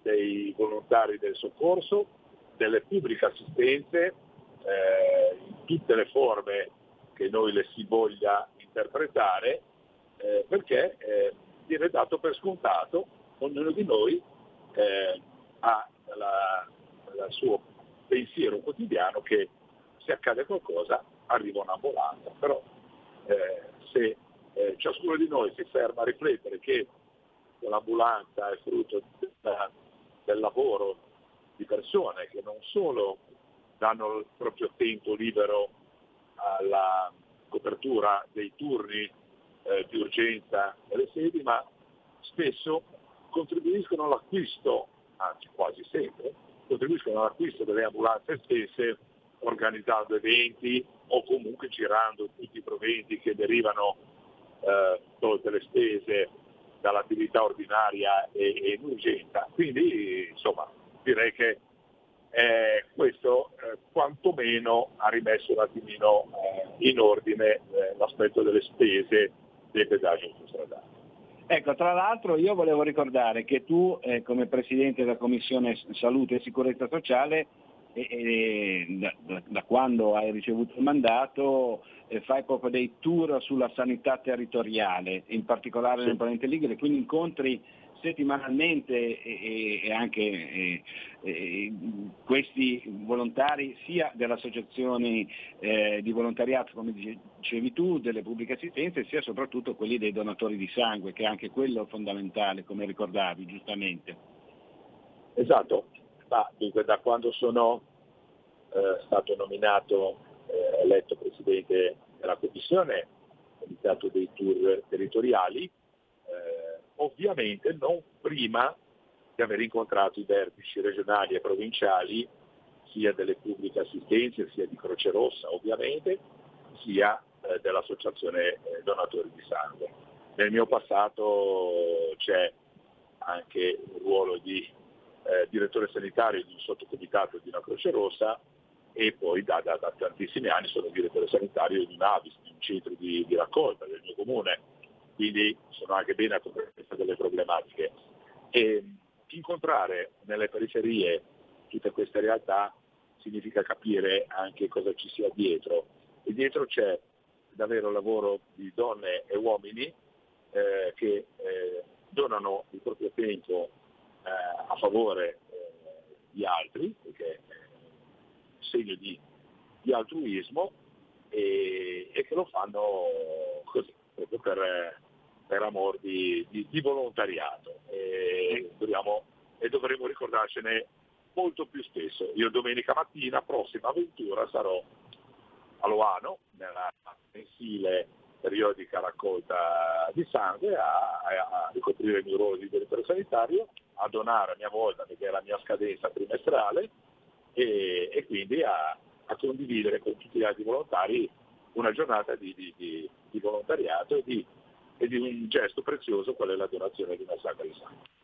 dei volontari del soccorso, delle pubbliche assistenze, eh, in tutte le forme che noi le si voglia interpretare, eh, perché eh, viene dato per scontato, ognuno di noi eh, ha il suo pensiero quotidiano che se accade qualcosa arriva un'ambulanza, però eh, se eh, ciascuno di noi si ferma a riflettere che l'ambulanza è frutto del, del lavoro di persone che non solo danno il proprio tempo libero alla copertura dei turni eh, di urgenza nelle sedi, ma spesso contribuiscono all'acquisto, anzi quasi sempre, contribuiscono all'acquisto delle ambulanze stesse organizzando eventi o comunque girando tutti i proventi che derivano, eh, tolte le spese, dall'attività ordinaria e, e urgenza. Quindi insomma direi che eh, questo eh, quantomeno ha rimesso un attimino eh, in ordine eh, l'aspetto delle spese dei pedaggi autostradali. Ecco, tra l'altro io volevo ricordare che tu eh, come Presidente della Commissione Salute e Sicurezza Sociale e, e da, da, quando hai ricevuto il mandato eh, fai proprio dei tour sulla sanità territoriale, in particolare sì. nel Ponente Ligure, quindi incontri settimanalmente e, e anche e, questi volontari sia delle associazioni eh, di volontariato, come dicevi tu, delle pubbliche assistenze, sia soprattutto quelli dei donatori di sangue, che è anche quello fondamentale, come ricordavi giustamente. Esatto, ma dunque da quando sono eh, stato nominato, eh, eletto Presidente della Commissione, ho iniziato dei tour territoriali, eh, ovviamente non prima di aver incontrato i vertici regionali e provinciali sia delle pubbliche assistenze, sia di Croce Rossa ovviamente, sia eh, dell'Associazione eh, Donatori di Sangue. Nel mio passato c'è anche un ruolo di eh, direttore sanitario di un sottocomitato di una Croce Rossa e poi da, da, da tantissimi anni sono direttore sanitario di un AVIS, di un centro di, di raccolta del mio comune, quindi sono anche bene a conoscenza delle problematiche. E incontrare nelle periferie tutte queste realtà significa capire anche cosa ci sia dietro. E dietro c'è davvero lavoro di donne e uomini eh, che eh, donano il proprio tempo eh, a favore eh, di altri, perché è un segno di, di altruismo, e, e, che lo fanno così, proprio per, per amor di, di, di volontariato. E, dobbiamo, e dovremo ricordarcene molto più spesso. Io domenica mattina, prossima avventura, sarò a Loano, nella mensile periodica raccolta di sangue, a, a, ricoprire il mio ruolo di direttore sanitario, a donare a mia volta, perché è la mia scadenza trimestrale, e, e quindi a, a, condividere con tutti gli altri volontari una giornata di, di, di, di volontariato e di, e di un gesto prezioso qual è la donazione di una sacra di sangue.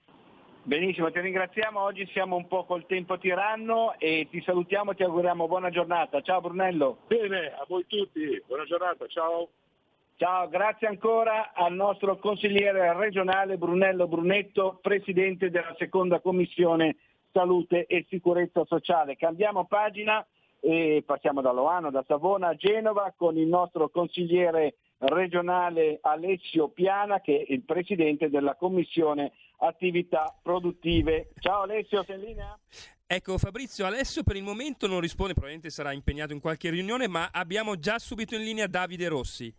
Benissimo, ti ringraziamo, oggi siamo un po' col tempo tiranno e ti salutiamo e ti auguriamo buona giornata. Ciao Brunello. Bene, a voi tutti, buona giornata, ciao. Ciao, grazie ancora al nostro consigliere regionale Brunello Brunetto, presidente della seconda commissione salute e sicurezza sociale. Cambiamo pagina e passiamo da Loano, da Savona a Genova con il nostro consigliere regionale Alessio Piana che è il presidente della commissione attività produttive. Ciao Alessio, sei in linea? Ecco Fabrizio, Alessio per il momento non risponde, probabilmente sarà impegnato in qualche riunione, ma abbiamo già subito in linea Davide Rossi.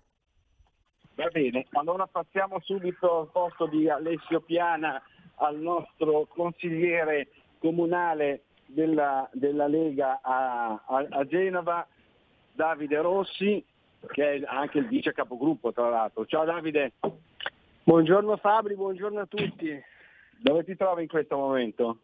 Va bene, allora passiamo subito al posto di Alessio Piana al nostro consigliere comunale della, della Lega a, a, a Genova, Davide Rossi che è anche il vice capogruppo tra l'altro. Ciao Davide. Buongiorno Fabri, buongiorno a tutti. Dove ti trovi in questo momento?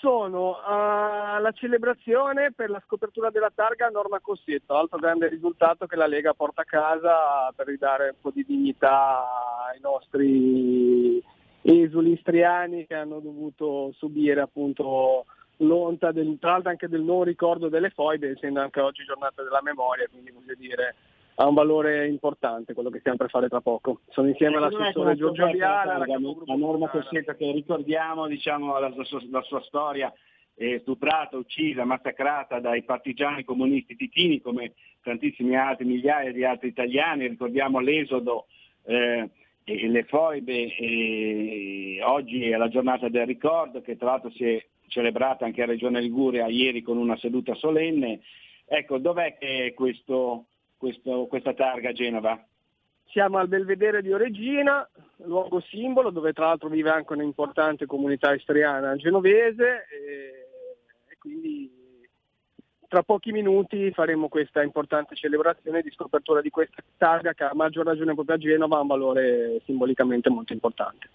Sono alla celebrazione per la scopertura della targa a Norma Cossetto, altro grande risultato che la Lega porta a casa per ridare un po' di dignità ai nostri esuli istriani che hanno dovuto subire appunto del, tra l'altro anche del non ricordo delle foibe, essendo anche oggi giornata della memoria, quindi voglio dire ha un valore importante quello che stiamo per fare tra poco. Sono insieme all'assessore Giorgio Viala, la, la norma Cossetta che ricordiamo diciamo, la, sua, la sua storia è stuprata, uccisa, massacrata dai partigiani comunisti titini come tantissimi altri, migliaia di altri italiani, ricordiamo l'esodo eh, e le foibe, e oggi è la giornata del ricordo che tra l'altro si è celebrata anche a Regione Liguria ieri con una seduta solenne. Ecco, dov'è che è questo, questo, questa targa a Genova? Siamo al Belvedere di Oregina, luogo simbolo dove tra l'altro vive anche un'importante comunità istriana genovese e, e quindi tra pochi minuti faremo questa importante celebrazione di scopertura di questa targa che a maggior ragione proprio a Genova ha un valore simbolicamente molto importante.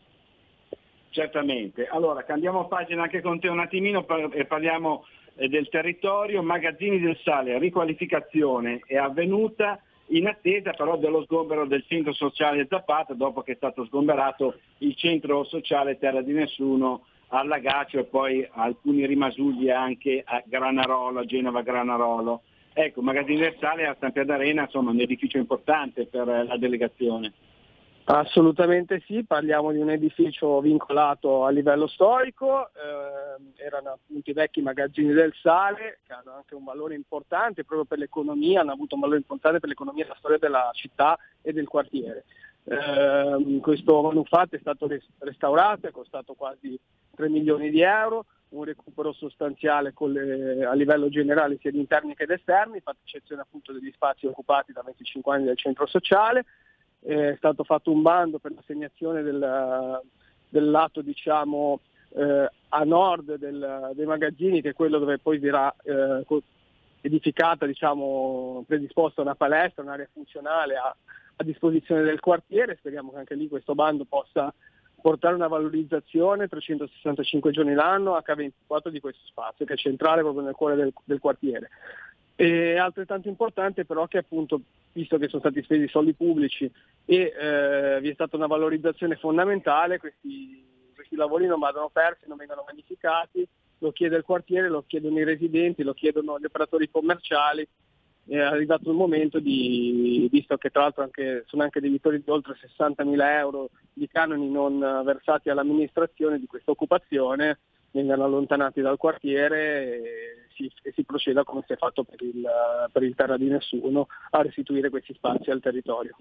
Certamente. Allora, cambiamo pagina anche con te un attimino e parliamo eh, del territorio. Magazzini del Sale, riqualificazione è avvenuta in attesa però dello sgombero del centro sociale Zapata dopo che è stato sgomberato il centro sociale Terra di Nessuno a Lagaccio e poi alcuni rimasugli anche a Granarolo, a Genova Granarolo. Ecco, Magazzini del Sale a San Pier d'Arena insomma un edificio importante per la delegazione. Assolutamente sì, parliamo di un edificio vincolato a livello storico, eh, erano appunto i vecchi magazzini del sale che hanno anche un valore importante proprio per l'economia, hanno avuto un valore importante per l'economia e la storia della città e del quartiere. Eh, questo manufatto è stato restaurato, è costato quasi 3 milioni di euro, un recupero sostanziale le, a livello generale sia di interni che di esterni, fatta eccezione appunto degli spazi occupati da 25 anni del centro sociale è stato fatto un bando per l'assegnazione del, del lato diciamo, eh, a nord del, dei magazzini, che è quello dove poi verrà eh, edificata, diciamo, predisposta una palestra, un'area funzionale a, a, disposizione del quartiere. Speriamo che anche lì questo bando possa portare una valorizzazione 365 giorni l'anno H24 di questo spazio, che è centrale proprio nel cuore del, del quartiere. E altrettanto importante però che appunto, visto che sono stati spesi soldi pubblici e eh, vi è stata una valorizzazione fondamentale, questi, questi lavori non vadano persi, non vengano magnificati, lo chiede il quartiere, lo chiedono i residenti, lo chiedono gli operatori commerciali. È arrivato il momento di, visto che tra l'altro anche, sono anche debitori di oltre 60 mila euro di canoni non versati all'amministrazione di questa occupazione, vengano allontanati dal quartiere e si, e si proceda come si è fatto per il, per il Terra di Nessuno a restituire questi spazi al territorio.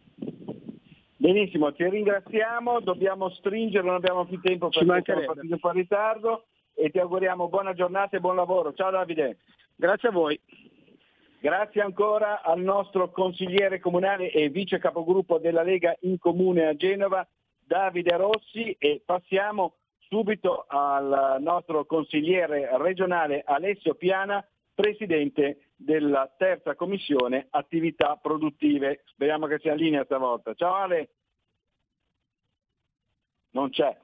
Benissimo, ti ringraziamo, dobbiamo stringere, non abbiamo più tempo perché siamo partiti un po' in ritardo e ti auguriamo buona giornata e buon lavoro. Ciao Davide. Grazie a voi. Grazie ancora al nostro consigliere comunale e vice capogruppo della Lega in Comune a Genova, Davide Rossi, e passiamo subito al nostro consigliere regionale Alessio Piana, presidente della terza commissione attività produttive. Speriamo che sia in linea stavolta. Ciao Ale. Non c'è.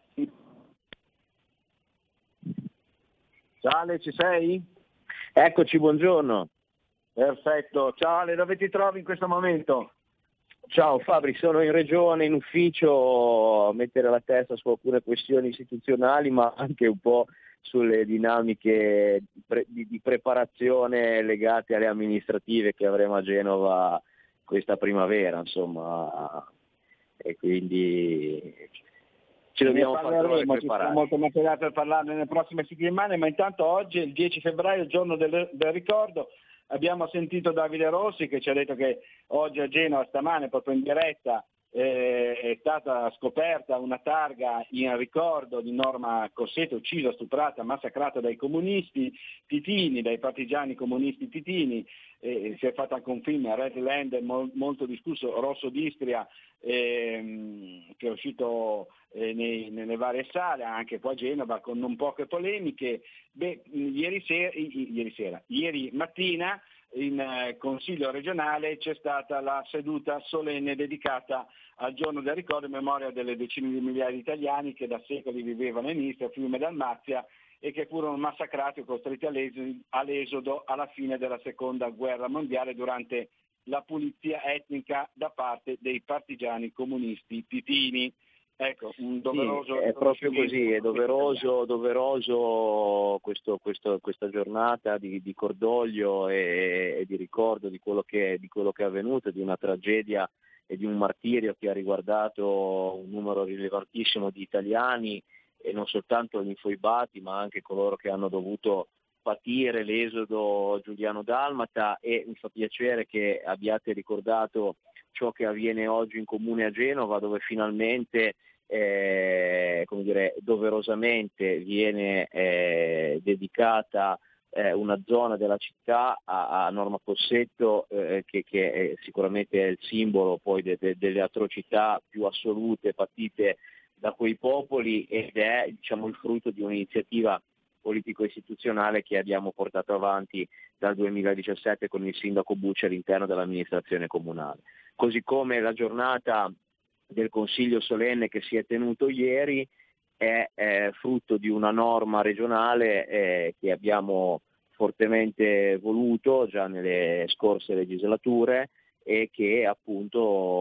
Ciao Ale, ci sei? Eccoci, buongiorno. Perfetto. Ciao Ale, dove ti trovi in questo momento? Ciao Fabri, sono in regione, in ufficio, a mettere la testa su alcune questioni istituzionali, ma anche un po' sulle dinamiche di, preparazione legate alle amministrative che avremo a Genova questa primavera, insomma, e quindi ci dobbiamo parleremo, ci sarà molto materiale per parlarne nelle prossime settimane, ma intanto oggi è il 10 febbraio, il giorno del, del ricordo. Abbiamo sentito Davide Rossi che ci ha detto che oggi a Genova, stamane, proprio in diretta, eh, è stata scoperta una targa in ricordo di Norma Cossetto, uccisa, stuprata, massacrata dai comunisti titini, dai partigiani comunisti titini. Eh, si è fatto anche un film, Red Land, mol- molto discusso, Rosso d'Istria, ehm, che è uscito eh, nei- nelle varie sale, anche qua a Genova, con non poche polemiche. Beh, ieri, sera, ieri, sera, ieri mattina in eh, Consiglio regionale c'è stata la seduta solenne dedicata al giorno del ricordo in memoria delle decine di migliaia di italiani che da secoli vivevano in Istria, Fiume Dalmazia e che furono massacrati o costretti all'es- all'esodo alla fine della seconda guerra mondiale durante la pulizia etnica da parte dei partigiani comunisti titini. Ecco, doveroso Sì, è proprio così, è doveroso, doveroso questo- questo- questa giornata di, di cordoglio e, e di ricordo di quello, che, di quello che è avvenuto, di una tragedia e di un martirio che ha riguardato un numero rilevantissimo di italiani e non soltanto gli infoibati ma anche coloro che hanno dovuto patire l'esodo Giuliano Dalmata. E mi fa piacere che abbiate ricordato ciò che avviene oggi in comune a Genova dove finalmente eh, come dire, doverosamente viene eh, dedicata eh, una zona della città a, a Norma Possetto eh, che, che è sicuramente è il simbolo poi de- de- delle atrocità più assolute patite da quei popoli ed è diciamo, il frutto di un'iniziativa politico-istituzionale che abbiamo portato avanti dal 2017 con il sindaco Bucci all'interno dell'amministrazione comunale. Così come la giornata del Consiglio solenne che si è tenuto ieri è eh, frutto di una norma regionale eh, che abbiamo fortemente voluto già nelle scorse legislature e che appunto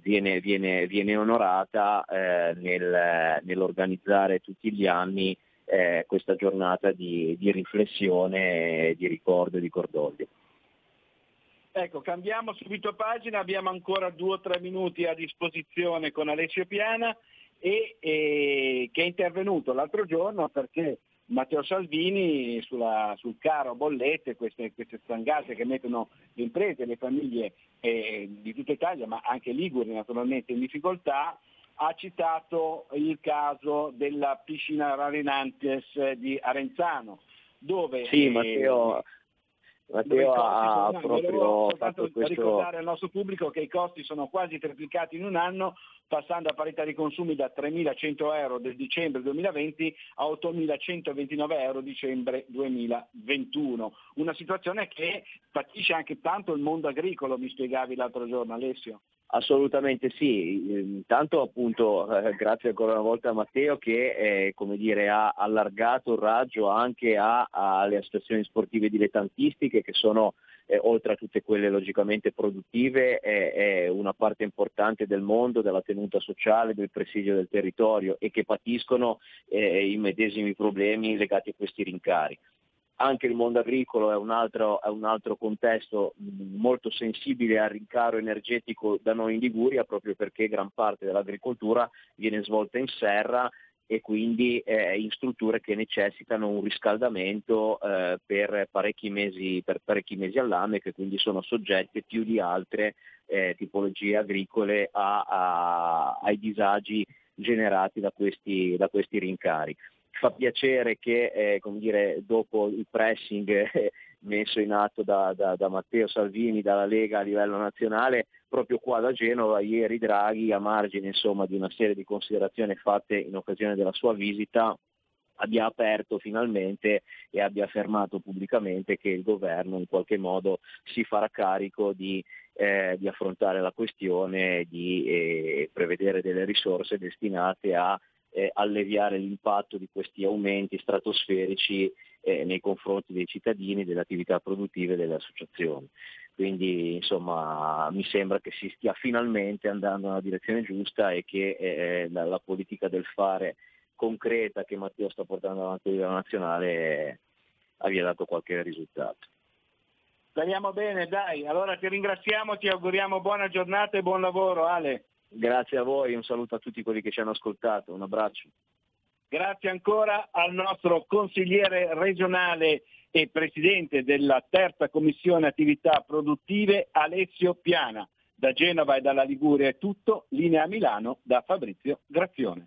viene, viene- viene onorata eh, nel- nell'organizzare tutti gli anni eh, questa giornata di, di riflessione, di ricordo e di cordoglio. Ecco, cambiamo subito pagina, abbiamo ancora due o tre minuti a disposizione con Alessio Piana e, e- che è intervenuto l'altro giorno perché Matteo Salvini sulla- sul caro bollette, queste, queste stangate che mettono le imprese le famiglie eh, di tutta Italia, ma anche Liguri naturalmente in difficoltà, ha citato il caso della piscina Rarinantes di Arenzano, dove Sì, eh, Matteo, Matteo ha proprio fatto questo... ricordare al nostro pubblico che i costi sono quasi triplicati in un anno, passando a parità di consumi da 3.100 euro del dicembre 2020 a 8.129 euro dicembre 2021. Una situazione che patisce anche tanto il mondo agricolo, mi spiegavi l'altro giorno Alessio. Assolutamente sì, intanto appunto eh, grazie ancora una volta a Matteo che eh, come dire, ha allargato il raggio anche alle associazioni sportive dilettantistiche che sono eh, oltre a tutte quelle logicamente produttive è, è una parte importante del mondo, della tenuta sociale, del presidio del territorio e che patiscono eh, i medesimi problemi legati a questi rincari. Anche il mondo agricolo è un altro, è un altro contesto molto sensibile al rincaro energetico da noi in Liguria proprio perché gran parte dell'agricoltura viene svolta in serra e quindi eh, in strutture che necessitano un riscaldamento eh, per, parecchi mesi, per parecchi mesi all'anno e che quindi sono soggette più di altre eh, tipologie agricole a, a, ai disagi generati da questi, da questi rincari. Fa piacere che eh, dire, dopo il pressing eh, <laughs> messo in atto da, da, da, Matteo Salvini, dalla Lega a livello nazionale, proprio qua da Genova, ieri Draghi, a margine insomma, di una serie di considerazioni fatte in occasione della sua visita, abbia aperto finalmente e abbia affermato pubblicamente che il governo in qualche modo si farà carico di, eh, di affrontare la questione di eh, prevedere delle risorse destinate a eh, alleviare l'impatto di questi aumenti stratosferici eh, nei confronti dei cittadini, delle attività produttive e delle associazioni. Quindi insomma mi sembra che si stia finalmente andando nella direzione giusta e che eh, la, la, politica del fare concreta che Matteo sta portando avanti a livello nazionale abbia dato qualche risultato. Speriamo bene, dai. Allora ti ringraziamo, ti auguriamo buona giornata e buon lavoro, Ale. Grazie a voi, un saluto a tutti quelli che ci hanno ascoltato, un abbraccio. Grazie ancora al nostro consigliere regionale e presidente della terza commissione attività produttive Alessio Piana. Da Genova e dalla Liguria è tutto, linea a Milano da Fabrizio Grazione.